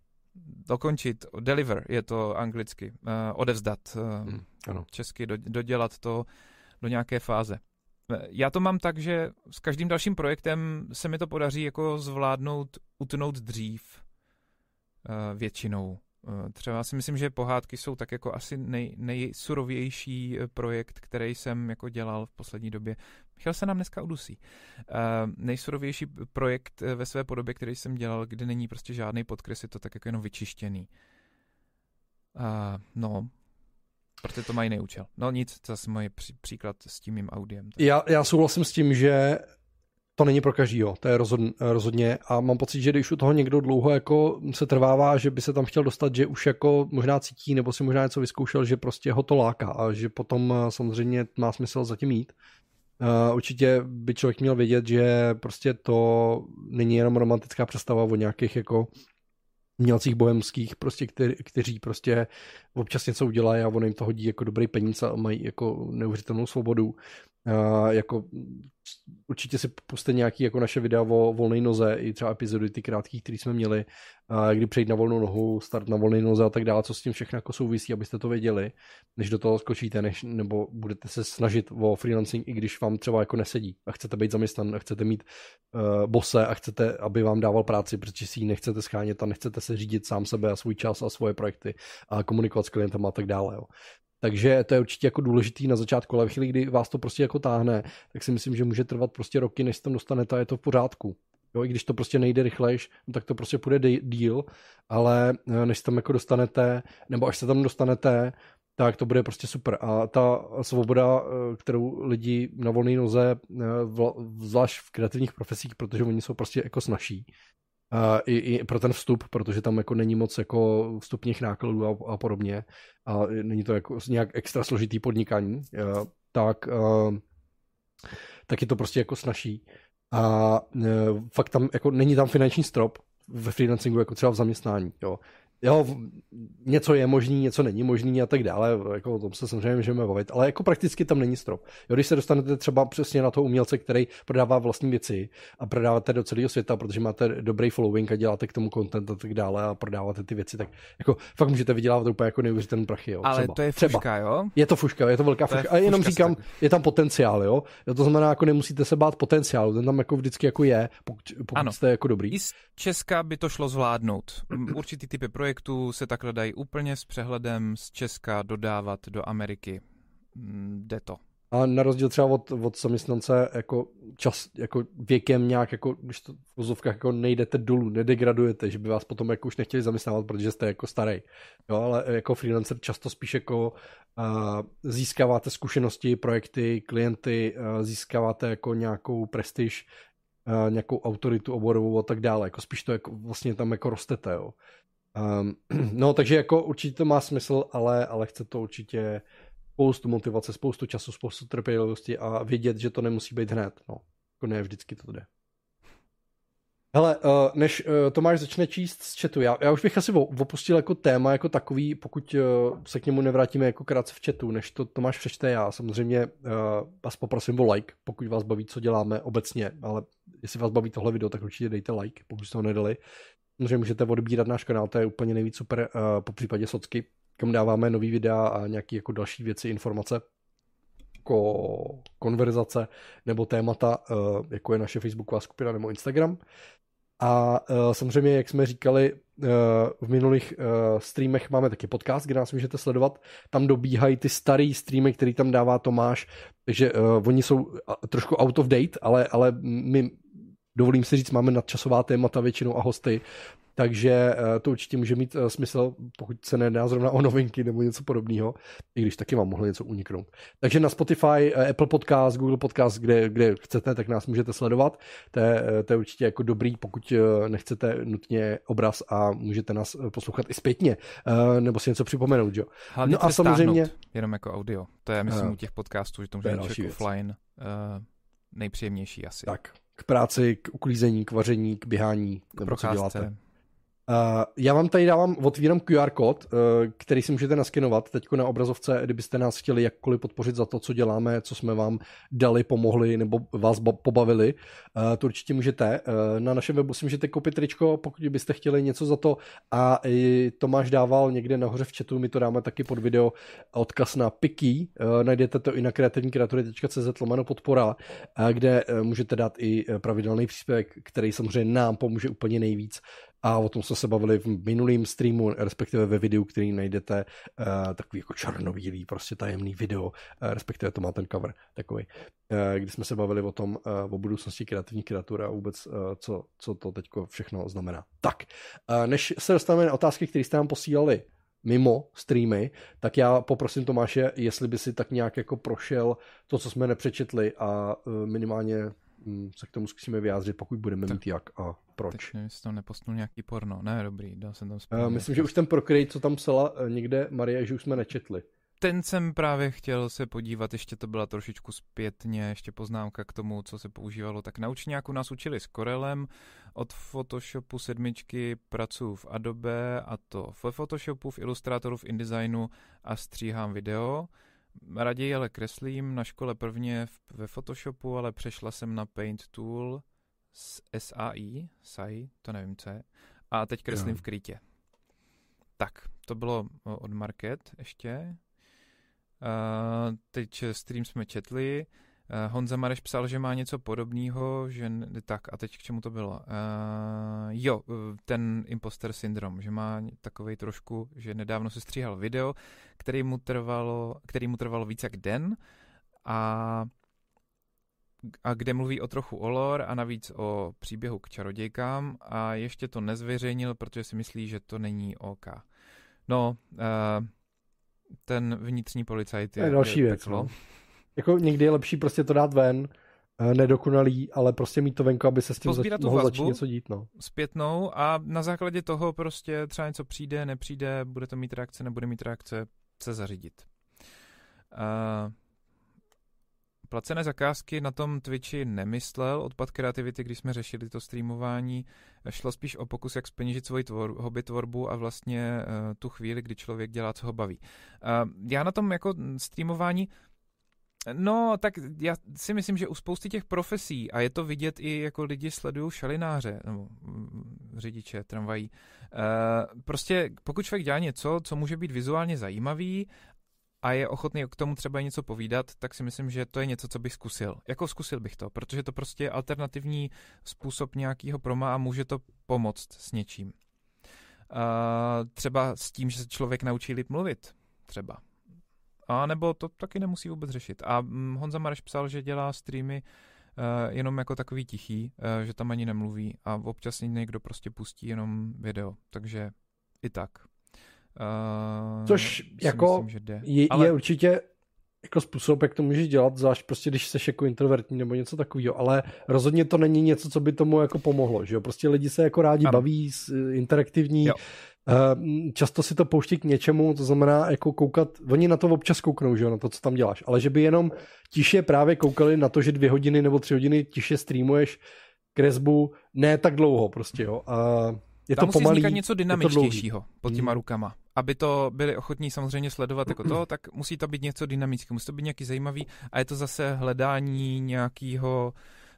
dokončit, deliver je to anglicky, uh, odevzdat, uh, hmm, ano. česky do, dodělat to do nějaké fáze. Eh, já to mám tak, že s každým dalším projektem se mi to podaří jako zvládnout, utnout dřív uh, většinou. Eh, třeba si myslím, že pohádky jsou tak jako asi nej, nejsurovější eh, projekt, který jsem jako dělal v poslední době. Michal se nám dneska udusí. Uh, nejsurovější projekt ve své podobě, který jsem dělal, kde není prostě žádný podkres, je to tak jako jenom vyčištěný. No, protože to má jiný účel. No nic, to je můj příklad s tím mým audiem. Já, já souhlasím s tím, že to není pro každýho, to je rozhodně, rozhodně a mám pocit, že když u toho někdo dlouho jako se trvává, že by se tam chtěl dostat, že už jako možná cítí nebo si možná něco vyzkoušel, že prostě ho to láká a že potom eh, samozřejmě má smysl zatím jít. Uh, určitě by člověk měl vědět, že prostě to není jenom romantická představa o nějakých jako mělcích bohemských, prostě, který, kteří prostě občas něco udělají a on jim to hodí jako dobrý peníze a mají jako neuvěřitelnou svobodu. Uh, jako určitě si puste nějaký jako naše videa o volné noze, i třeba epizody ty krátkých, které jsme měli, kdy přejít na volnou nohu, start na volné noze a tak dále, co s tím všechno jako souvisí, abyste to věděli, než do toho skočíte, než, nebo budete se snažit o freelancing, i když vám třeba jako nesedí a chcete být zaměstnan, a chcete mít uh, bose a chcete, aby vám dával práci, protože si ji nechcete schánět a nechcete se řídit sám sebe a svůj čas a svoje projekty a komunikovat s klientem a tak dále. Jo. Takže to je určitě jako důležitý na začátku, ale v chvíli, kdy vás to prostě jako táhne, tak si myslím, že může trvat prostě roky, než se tam dostanete a je to v pořádku. Jo, i když to prostě nejde rychlejš, no tak to prostě půjde díl, ale eh, než se tam jako dostanete, nebo až se tam dostanete, tak to bude prostě super. A ta svoboda, eh, kterou lidi na volné noze, eh, zvlášť v kreativních profesích, protože oni jsou prostě jako snaží, i, i pro ten vstup, protože tam jako není moc jako vstupních nákladů a, a podobně a není to jako nějak extra složitý podnikání, tak, tak je to prostě jako snaží. A e, fakt tam jako není tam finanční strop, ve freelancingu jako třeba v zaměstnání. Jo jo, něco je možný, něco není možný a tak dále, jako o tom se samozřejmě můžeme bavit, ale jako prakticky tam není strop. Jo, když se dostanete třeba přesně na toho umělce, který prodává vlastní věci a prodáváte do celého světa, protože máte dobrý following a děláte k tomu content a tak dále a prodáváte ty věci, tak jako fakt můžete vydělávat úplně jako neuvěřitelný prachy. Jo, ale třeba. to je fuška, třeba. jo? Je to fuška, je to velká to fuška. A jenom říkám, je tam potenciál, jo? jo? To znamená, jako nemusíte se bát potenciálu, ten tam jako vždycky jako je, pokud, pokud ano. jste jako dobrý. I z Česka by to šlo zvládnout. Určitý typy projektů se takhle dají úplně s přehledem z Česka dodávat do Ameriky. Mm, jde to. A na rozdíl třeba od, od zaměstnance jako čas, jako věkem nějak, jako když to v vozovkách jako nejdete dolů, nedegradujete, že by vás potom jako už nechtěli zaměstnávat, protože jste jako starý. Jo, ale jako freelancer často spíš jako uh, získáváte zkušenosti, projekty, klienty, uh, získáváte jako nějakou prestiž, uh, nějakou autoritu oborovou a tak dále. Jako spíš to jako vlastně tam jako rostete, jo. Um, no, takže jako určitě to má smysl, ale, ale chce to určitě spoustu motivace, spoustu času, spoustu trpělivosti a vědět, že to nemusí být hned. No, jako ne vždycky to jde. Hele, uh, než uh, Tomáš začne číst z chatu, já, já už bych asi opustil jako téma jako takový, pokud uh, se k němu nevrátíme jako krátce v chatu, než to Tomáš přečte já. Samozřejmě vás poprosím o like, pokud vás baví, co děláme obecně, ale jestli vás baví tohle video, tak určitě dejte like, pokud jste ho nedali. Samozřejmě můžete odbírat náš kanál, to je úplně nejvíc super, uh, po případě socky, kam dáváme nový videa a nějaké jako další věci, informace, jako konverzace nebo témata, uh, jako je naše Facebooková skupina nebo Instagram. A uh, samozřejmě, jak jsme říkali, uh, v minulých uh, streamech máme taky podcast, kde nás můžete sledovat. Tam dobíhají ty starý streamy, který tam dává Tomáš, takže uh, oni jsou trošku out of date, ale, ale my dovolím si říct, máme nadčasová témata většinou a hosty, takže eh, to určitě může mít eh, smysl, pokud se nedá zrovna o novinky nebo něco podobného, i když taky vám mohlo něco uniknout. Takže na Spotify, eh, Apple Podcast, Google Podcast, kde, kde chcete, tak nás můžete sledovat. To je, to je určitě jako dobrý, pokud nechcete nutně obraz a můžete nás poslouchat i zpětně, nebo si něco připomenout, jo. Hlavně no a samozřejmě... Jenom jako audio. To je, myslím, u těch podcastů, že to může být offline nejpříjemnější asi. Tak, k práci, k uklízení, k vaření, k běhání, nebo co děláte. Uh, já vám tady dávám, otvírám QR kód, uh, který si můžete naskenovat teď na obrazovce, kdybyste nás chtěli jakkoliv podpořit za to, co děláme, co jsme vám dali, pomohli nebo vás pobavili. Uh, to určitě můžete. Uh, na našem webu si můžete koupit tričko, pokud byste chtěli něco za to. A i Tomáš dával někde nahoře v chatu, my to dáme taky pod video, odkaz na Piky. Uh, najdete to i na kreativníkreatury.cz lomeno podpora, uh, kde uh, můžete dát i pravidelný příspěvek, který samozřejmě nám pomůže úplně nejvíc a o tom jsme se bavili v minulém streamu, respektive ve videu, který najdete, uh, takový jako černobílý, prostě tajemný video, uh, respektive to má ten cover takový, uh, kdy jsme se bavili o tom, o budoucnosti kreativní kreatura a vůbec, co, co to teď všechno znamená. Tak, než se dostaneme na otázky, které jste nám posílali mimo streamy, tak já poprosím Tomáše, jestli by si tak nějak jako prošel to, co jsme nepřečetli a minimálně se k tomu zkusíme vyjádřit, pokud budeme tak. mít jak a proč? Teď nevím, jestli tam nepostnul nějaký porno. Ne, dobrý, dal jsem tam Uh, myslím, že už ten Procreate, co tam psala uh, někde Marie, že už jsme nečetli. Ten jsem právě chtěl se podívat, ještě to byla trošičku zpětně, ještě poznámka k tomu, co se používalo. Tak naučňáku nás učili s Corelem, od Photoshopu sedmičky pracuji v Adobe a to ve Photoshopu, v Illustratoru, v InDesignu a stříhám video. Raději ale kreslím, na škole prvně ve Photoshopu, ale přešla jsem na Paint Tool, SAI, SAI, to nevím, co je. A teď kreslím jo. v krytě. Tak, to bylo od Market ještě. Uh, teď stream jsme četli. Uh, Honza Mareš psal, že má něco podobného, že tak a teď k čemu to bylo? Uh, jo, ten imposter syndrom, že má takový trošku, že nedávno se stříhal video, který mu trvalo, který mu trvalo více jak den a a kde mluví o trochu o lore a navíc o příběhu k čarodějkám a ještě to nezveřejnil, protože si myslí, že to není OK. No, uh, ten vnitřní policajt je, je další je věc. No. Jako někdy je lepší prostě to dát ven, eh, nedokonalý, ale prostě mít to venku, aby se s tím zač- mohlo začít něco dít. No. Zpětnou a na základě toho prostě třeba něco přijde, nepřijde, bude to mít reakce, nebude mít reakce, se zařídit. Uh, placené zakázky na tom Twitchi nemyslel, odpad kreativity, když jsme řešili to streamování, šlo spíš o pokus, jak speněžit svoji tvor, hobby tvorbu a vlastně uh, tu chvíli, kdy člověk dělá, co ho baví. Uh, já na tom jako streamování No, tak já si myslím, že u spousty těch profesí, a je to vidět i jako lidi sledují šalináře, nebo mm, řidiče tramvají, uh, prostě pokud člověk dělá něco, co může být vizuálně zajímavý a je ochotný k tomu třeba něco povídat, tak si myslím, že to je něco, co bych zkusil. Jako zkusil bych to, protože to prostě je alternativní způsob nějakého proma a může to pomoct s něčím. Uh, třeba s tím, že se člověk naučí líp mluvit. Třeba. A nebo to taky nemusí vůbec řešit. A mm, Honza Mareš psal, že dělá streamy uh, jenom jako takový tichý, uh, že tam ani nemluví a občas někdo prostě pustí jenom video, takže i tak. Uh, Což jako myslím, že jde. Je, Ale... je určitě jako způsob, jak to můžeš dělat, zvlášť prostě, když jsi jako introvertní nebo něco takového, ale rozhodně to není něco, co by tomu jako pomohlo, že jo, prostě lidi se jako rádi ano. baví, interaktivní, jo. Uh, často si to pouští k něčemu, to znamená jako koukat, oni na to občas kouknou, že jo, na to, co tam děláš, ale že by jenom tiše právě koukali na to, že dvě hodiny nebo tři hodiny tiše streamuješ kresbu, ne tak dlouho prostě, jo. Uh, je tam to musí vznikat něco dynamičtějšího pod těma hmm. rukama. Aby to byli ochotní samozřejmě sledovat jako to, tak musí to být něco dynamického, musí to být nějaký zajímavý a je to zase hledání nějakého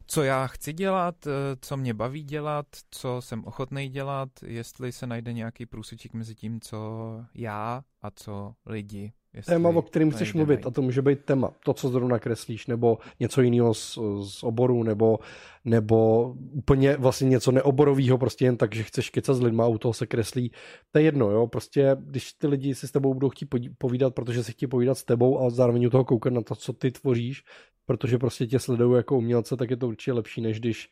co já chci dělat, eh, co mě baví dělat, co jsem ochotný dělat, jestli se najde nějaký průsečík mezi tím, co já a co lidi. Téma, o kterém chceš mluvit, a to může být téma, to, co zrovna kreslíš, nebo něco jiného z, z oboru, nebo, nebo úplně vlastně něco neoborového, prostě jen tak, že chceš kecat s lidma a u toho se kreslí. To je jedno, jo, prostě když ty lidi si s tebou budou chtít povídat, protože se chtějí povídat s tebou a zároveň u toho koukat na to, co ty tvoříš, protože prostě tě sledují jako umělce, tak je to určitě lepší, než když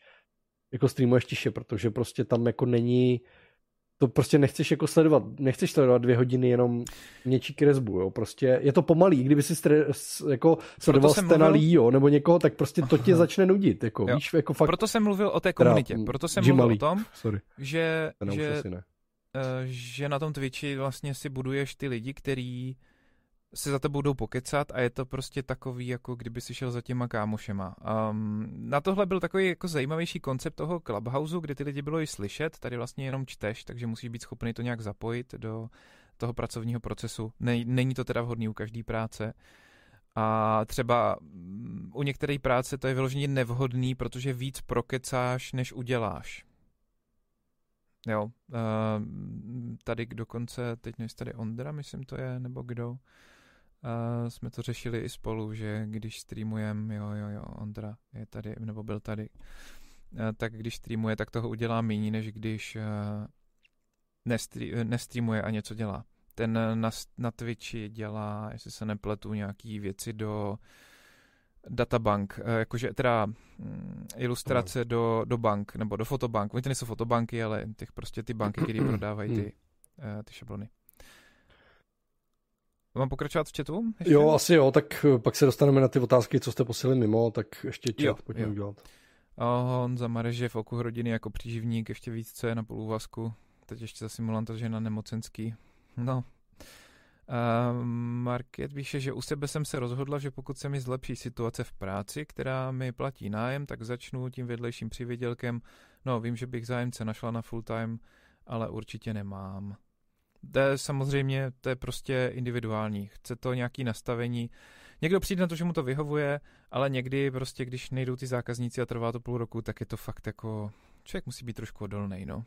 jako streamuješ tiše, protože prostě tam jako není to prostě nechceš jako sledovat, nechceš sledovat dvě hodiny jenom něčí kresbu, jo, prostě je to pomalý, kdyby si stre, jako sledoval Stena mluvil... jo, nebo někoho, tak prostě to tě začne nudit, jako, jo. víš, jako fakt. Proto jsem mluvil o té komunitě, teda, proto jsem mluvil o tom, Sorry. že, že, uh, že na tom Twitchi vlastně si buduješ ty lidi, který se za to budou pokecat a je to prostě takový, jako kdyby si šel za těma kámošema. Um, na tohle byl takový jako zajímavější koncept toho Clubhouse, kde ty lidi bylo i slyšet, tady vlastně jenom čteš, takže musíš být schopný to nějak zapojit do toho pracovního procesu. Ne, není to teda vhodný u každé práce. A třeba mm, u některé práce to je vyloženě nevhodný, protože víc prokecáš, než uděláš. Jo, uh, tady dokonce, teď než tady Ondra, myslím to je, nebo kdo, Uh, jsme to řešili i spolu, že když streamujeme, jo, jo, jo, Ondra je tady, nebo byl tady, uh, tak když streamuje, tak toho udělá méně, než když uh, nestrí, nestreamuje a něco dělá. Ten na, na Twitchi dělá, jestli se nepletu, nějaký věci do databank, jakože teda um, ilustrace do, do bank, nebo do fotobank. Oni to nejsou fotobanky, ale těch prostě ty banky, které prodávají ty, uh, ty šablony. Mám pokračovat v chatu? Ještě? Jo, asi jo, tak eh, pak se dostaneme na ty otázky, co jste posílali mimo, tak ještě chat jo, pojďme jo. udělat. Honza Mareže v oku rodiny jako příživník, ještě víc, co je na polúvazku. Teď ještě za simulanta, že na nemocenský. No. Uh, Market píše, že u sebe jsem se rozhodla, že pokud se mi zlepší situace v práci, která mi platí nájem, tak začnu tím vedlejším přivědělkem. No, vím, že bych zájemce našla na full time, ale určitě nemám. To je samozřejmě, to je prostě individuální. Chce to nějaký nastavení. Někdo přijde na to, že mu to vyhovuje, ale někdy prostě, když nejdou ty zákazníci a trvá to půl roku, tak je to fakt jako, člověk musí být trošku odolný, no.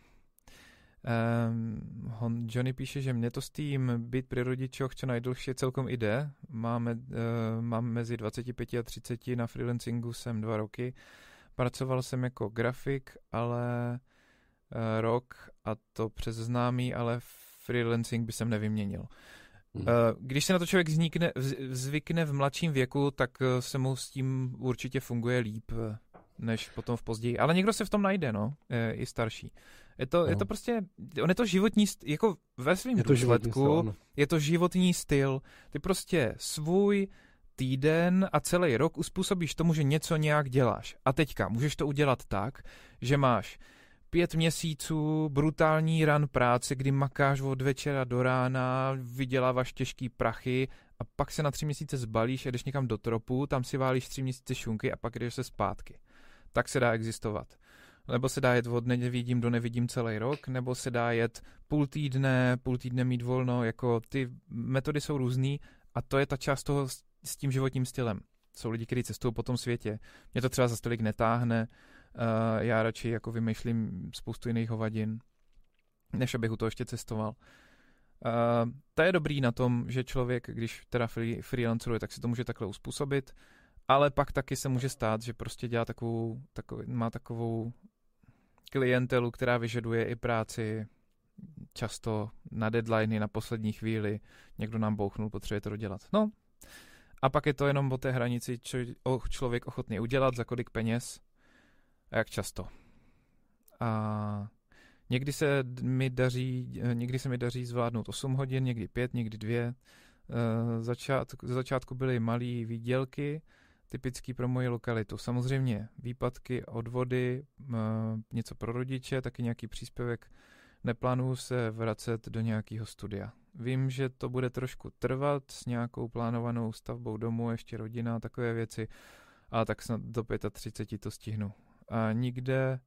Um, Johnny píše, že mě to s tým být pri rodičoch čo najdlhšie celkom ide. Máme, uh, mám mezi 25 a 30 na freelancingu jsem dva roky. Pracoval jsem jako grafik, ale uh, rok a to přes známý, ale freelancing by jsem nevyměnil. Hmm. Eh, když se na to člověk znikne, zvykne v mladším věku, tak eh, se mu s tím určitě funguje líp, eh, než potom v později. Ale někdo se v tom najde, no, i starší. Je to, no. je to prostě, on je to životní, jako ve svém důsledku, je to životní styl. Ty prostě svůj týden a celý rok uspůsobíš tomu, že něco nějak děláš. A teďka můžeš to udělat tak, že máš pět měsíců brutální ran práce, kdy makáš od večera do rána, vyděláváš těžký prachy a pak se na tři měsíce zbalíš, jedeš někam do tropu, tam si válíš tři měsíce šunky a pak jdeš se zpátky. Tak se dá existovat. Nebo se dá jet od nevidím do nevidím celý rok, nebo se dá jet půl týdne, půl týdne mít volno, jako ty metody jsou různý a to je ta část toho s tím životním stylem. Jsou lidi, kteří cestují po tom světě. Mě to třeba za stolik netáhne, já radši jako vymýšlím spoustu jiných hovadin, než abych u toho ještě cestoval. Uh, to je dobrý na tom, že člověk, když teda free, freelanceruje, tak si to může takhle uspůsobit, ale pak taky se může stát, že prostě dělá takovou, takovou má takovou klientelu, která vyžaduje i práci často na deadliney, na poslední chvíli. Někdo nám bouchnul, potřebuje to dodělat. No, a pak je to jenom o té hranici, co člověk ochotný udělat, za kolik peněz a jak často. A někdy se mi daří, někdy se mi daří zvládnout 8 hodin, někdy 5, někdy 2. Eh, začát, za začátku byly malé výdělky, typický pro moji lokalitu. Samozřejmě výpadky, odvody, eh, něco pro rodiče, taky nějaký příspěvek. Neplánuju se vracet do nějakého studia. Vím, že to bude trošku trvat s nějakou plánovanou stavbou domu, ještě rodina, takové věci, ale tak snad do 35 to stihnu. A nikde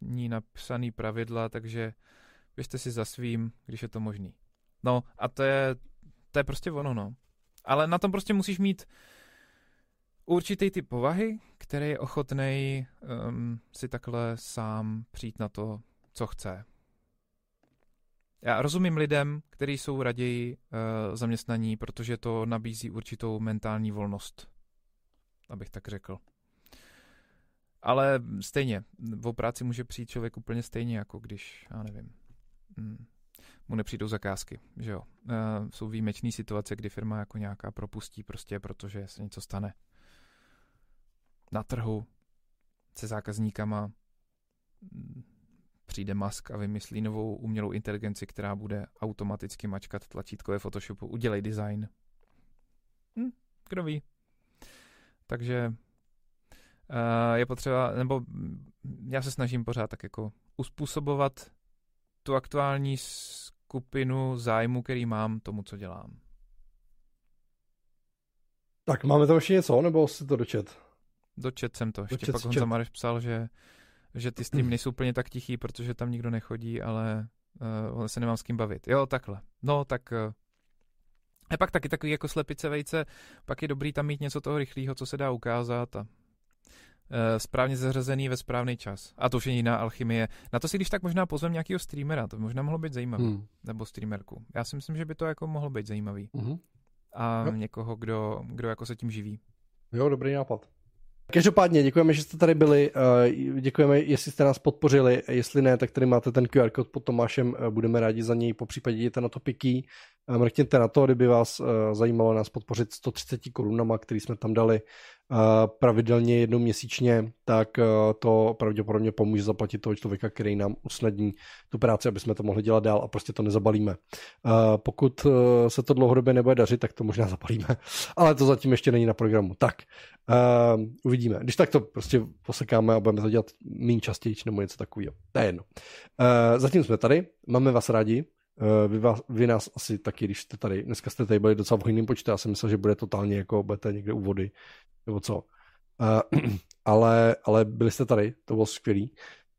není napsaný pravidla, takže běžte si za svým, když je to možný. No a to je, to je prostě ono, no. Ale na tom prostě musíš mít určitý typ povahy, který je ochotný um, si takhle sám přijít na to, co chce. Já rozumím lidem, kteří jsou raději uh, zaměstnaní, protože to nabízí určitou mentální volnost, abych tak řekl. Ale stejně, o práci může přijít člověk úplně stejně, jako když, já nevím, mm, mu nepřijdou zakázky, že jo. Uh, jsou výjimečné situace, kdy firma jako nějaká propustí prostě, protože se něco stane. Na trhu se zákazníkama mm, přijde Musk a vymyslí novou umělou inteligenci, která bude automaticky mačkat tlačítko ve Photoshopu. Udělej design. Hm, kdo ví. Takže je potřeba, nebo já se snažím pořád tak jako uspůsobovat tu aktuální skupinu zájmu, který mám, tomu, co dělám. Tak máme tam ještě něco, nebo si to dočet? Dočet jsem to. Ještě dočet pak Honza Mareš psal, že že ty streamy nejsou úplně tak tichý, protože tam nikdo nechodí, ale uh, se nemám s kým bavit. Jo, takhle. No, tak uh, a pak taky takový jako slepice vejce, pak je dobrý tam mít něco toho rychlého, co se dá ukázat a správně zařazený ve správný čas. A to už je jiná alchymie. Na to si když tak možná pozvem nějakého streamera, to by možná mohlo být zajímavý. Hmm. Nebo streamerku. Já si myslím, že by to jako mohlo být zajímavý. Hmm. A no. někoho, kdo, kdo jako se tím živí. Jo, dobrý nápad. Každopádně děkujeme, že jste tady byli, eh, děkujeme, jestli jste nás podpořili, jestli ne, tak tady máte ten QR kód pod Tomášem, eh, budeme rádi za něj, po případě jděte na to piky, eh, mrkněte na to, kdyby vás zajímalo nás podpořit 130 korunama, který jsme tam dali pravidelně jednou měsíčně, tak to pravděpodobně pomůže zaplatit toho člověka, který nám usnadní tu práci, aby jsme to mohli dělat dál a prostě to nezabalíme. Pokud se to dlouhodobě nebude dařit, tak to možná zabalíme, ale to zatím ještě není na programu. Tak, uvidíme. Když tak to prostě posekáme a budeme to dělat méně častěji, nebo něco takového. To je jedno. Zatím jsme tady, máme vás rádi, vy, vás, vy nás asi taky, když jste tady, dneska jste tady byli docela v hojným počtu, já jsem myslel, že bude totálně jako, budete někde u vody, nebo co. Uh, ale, ale byli jste tady, to bylo skvělý.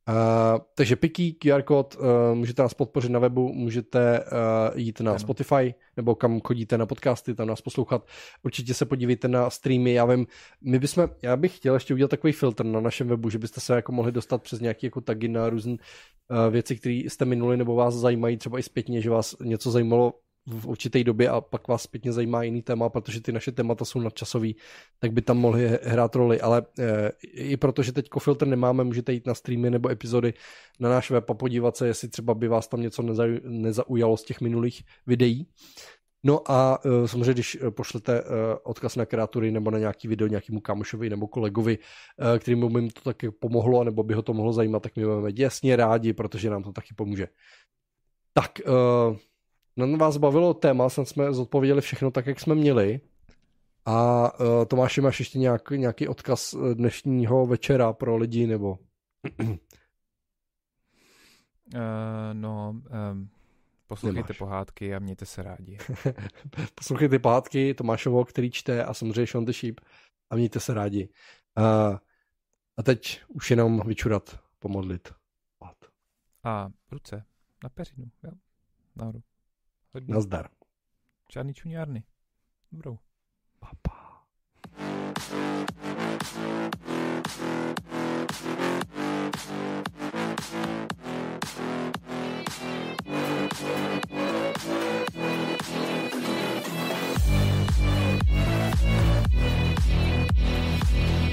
Uh, takže Piky, QR kód, uh, můžete nás podpořit na webu, můžete uh, jít na ano. Spotify, nebo kam chodíte na podcasty, tam nás poslouchat. Určitě se podívejte na streamy, já vím, my bychom, já bych chtěl ještě udělat takový filtr na našem webu, že byste se jako mohli dostat přes nějaké jako tagy na různé uh, věci, které jste minuli nebo vás zajímají, třeba i zpětně, že vás něco zajímalo v určité době a pak vás zpětně zajímá jiný téma, protože ty naše témata jsou nadčasový, tak by tam mohly hrát roli, ale e, i protože teď filtr nemáme, můžete jít na streamy nebo epizody na náš web a podívat se, jestli třeba by vás tam něco neza, nezaujalo z těch minulých videí. No a e, samozřejmě, když eh, pošlete e, odkaz na kreatury nebo na nějaký video nějakému kamošovi nebo kolegovi, e, kterým by jim to taky pomohlo, nebo by ho to mohlo zajímat, tak my budeme děsně rádi, protože nám to taky pomůže. Tak, e, na vás bavilo téma, snad jsme zodpověděli všechno tak, jak jsme měli. A uh, Tomáši, máš ještě nějak, nějaký odkaz eh, dnešního večera pro lidi, nebo? uh, no, um, Poslouchejte Nemáš. pohádky a mějte se rádi. Poslouchejte pohádky Tomášovo, který čte a samozřejmě Sean the Sheep a mějte se rádi. Uh, a teď už jenom vyčurat, pomodlit. A ruce na peřinu, jo? Nahoru. Hodně. Nazdar. Žádný čuňárny. Dobrou. Papa. Thank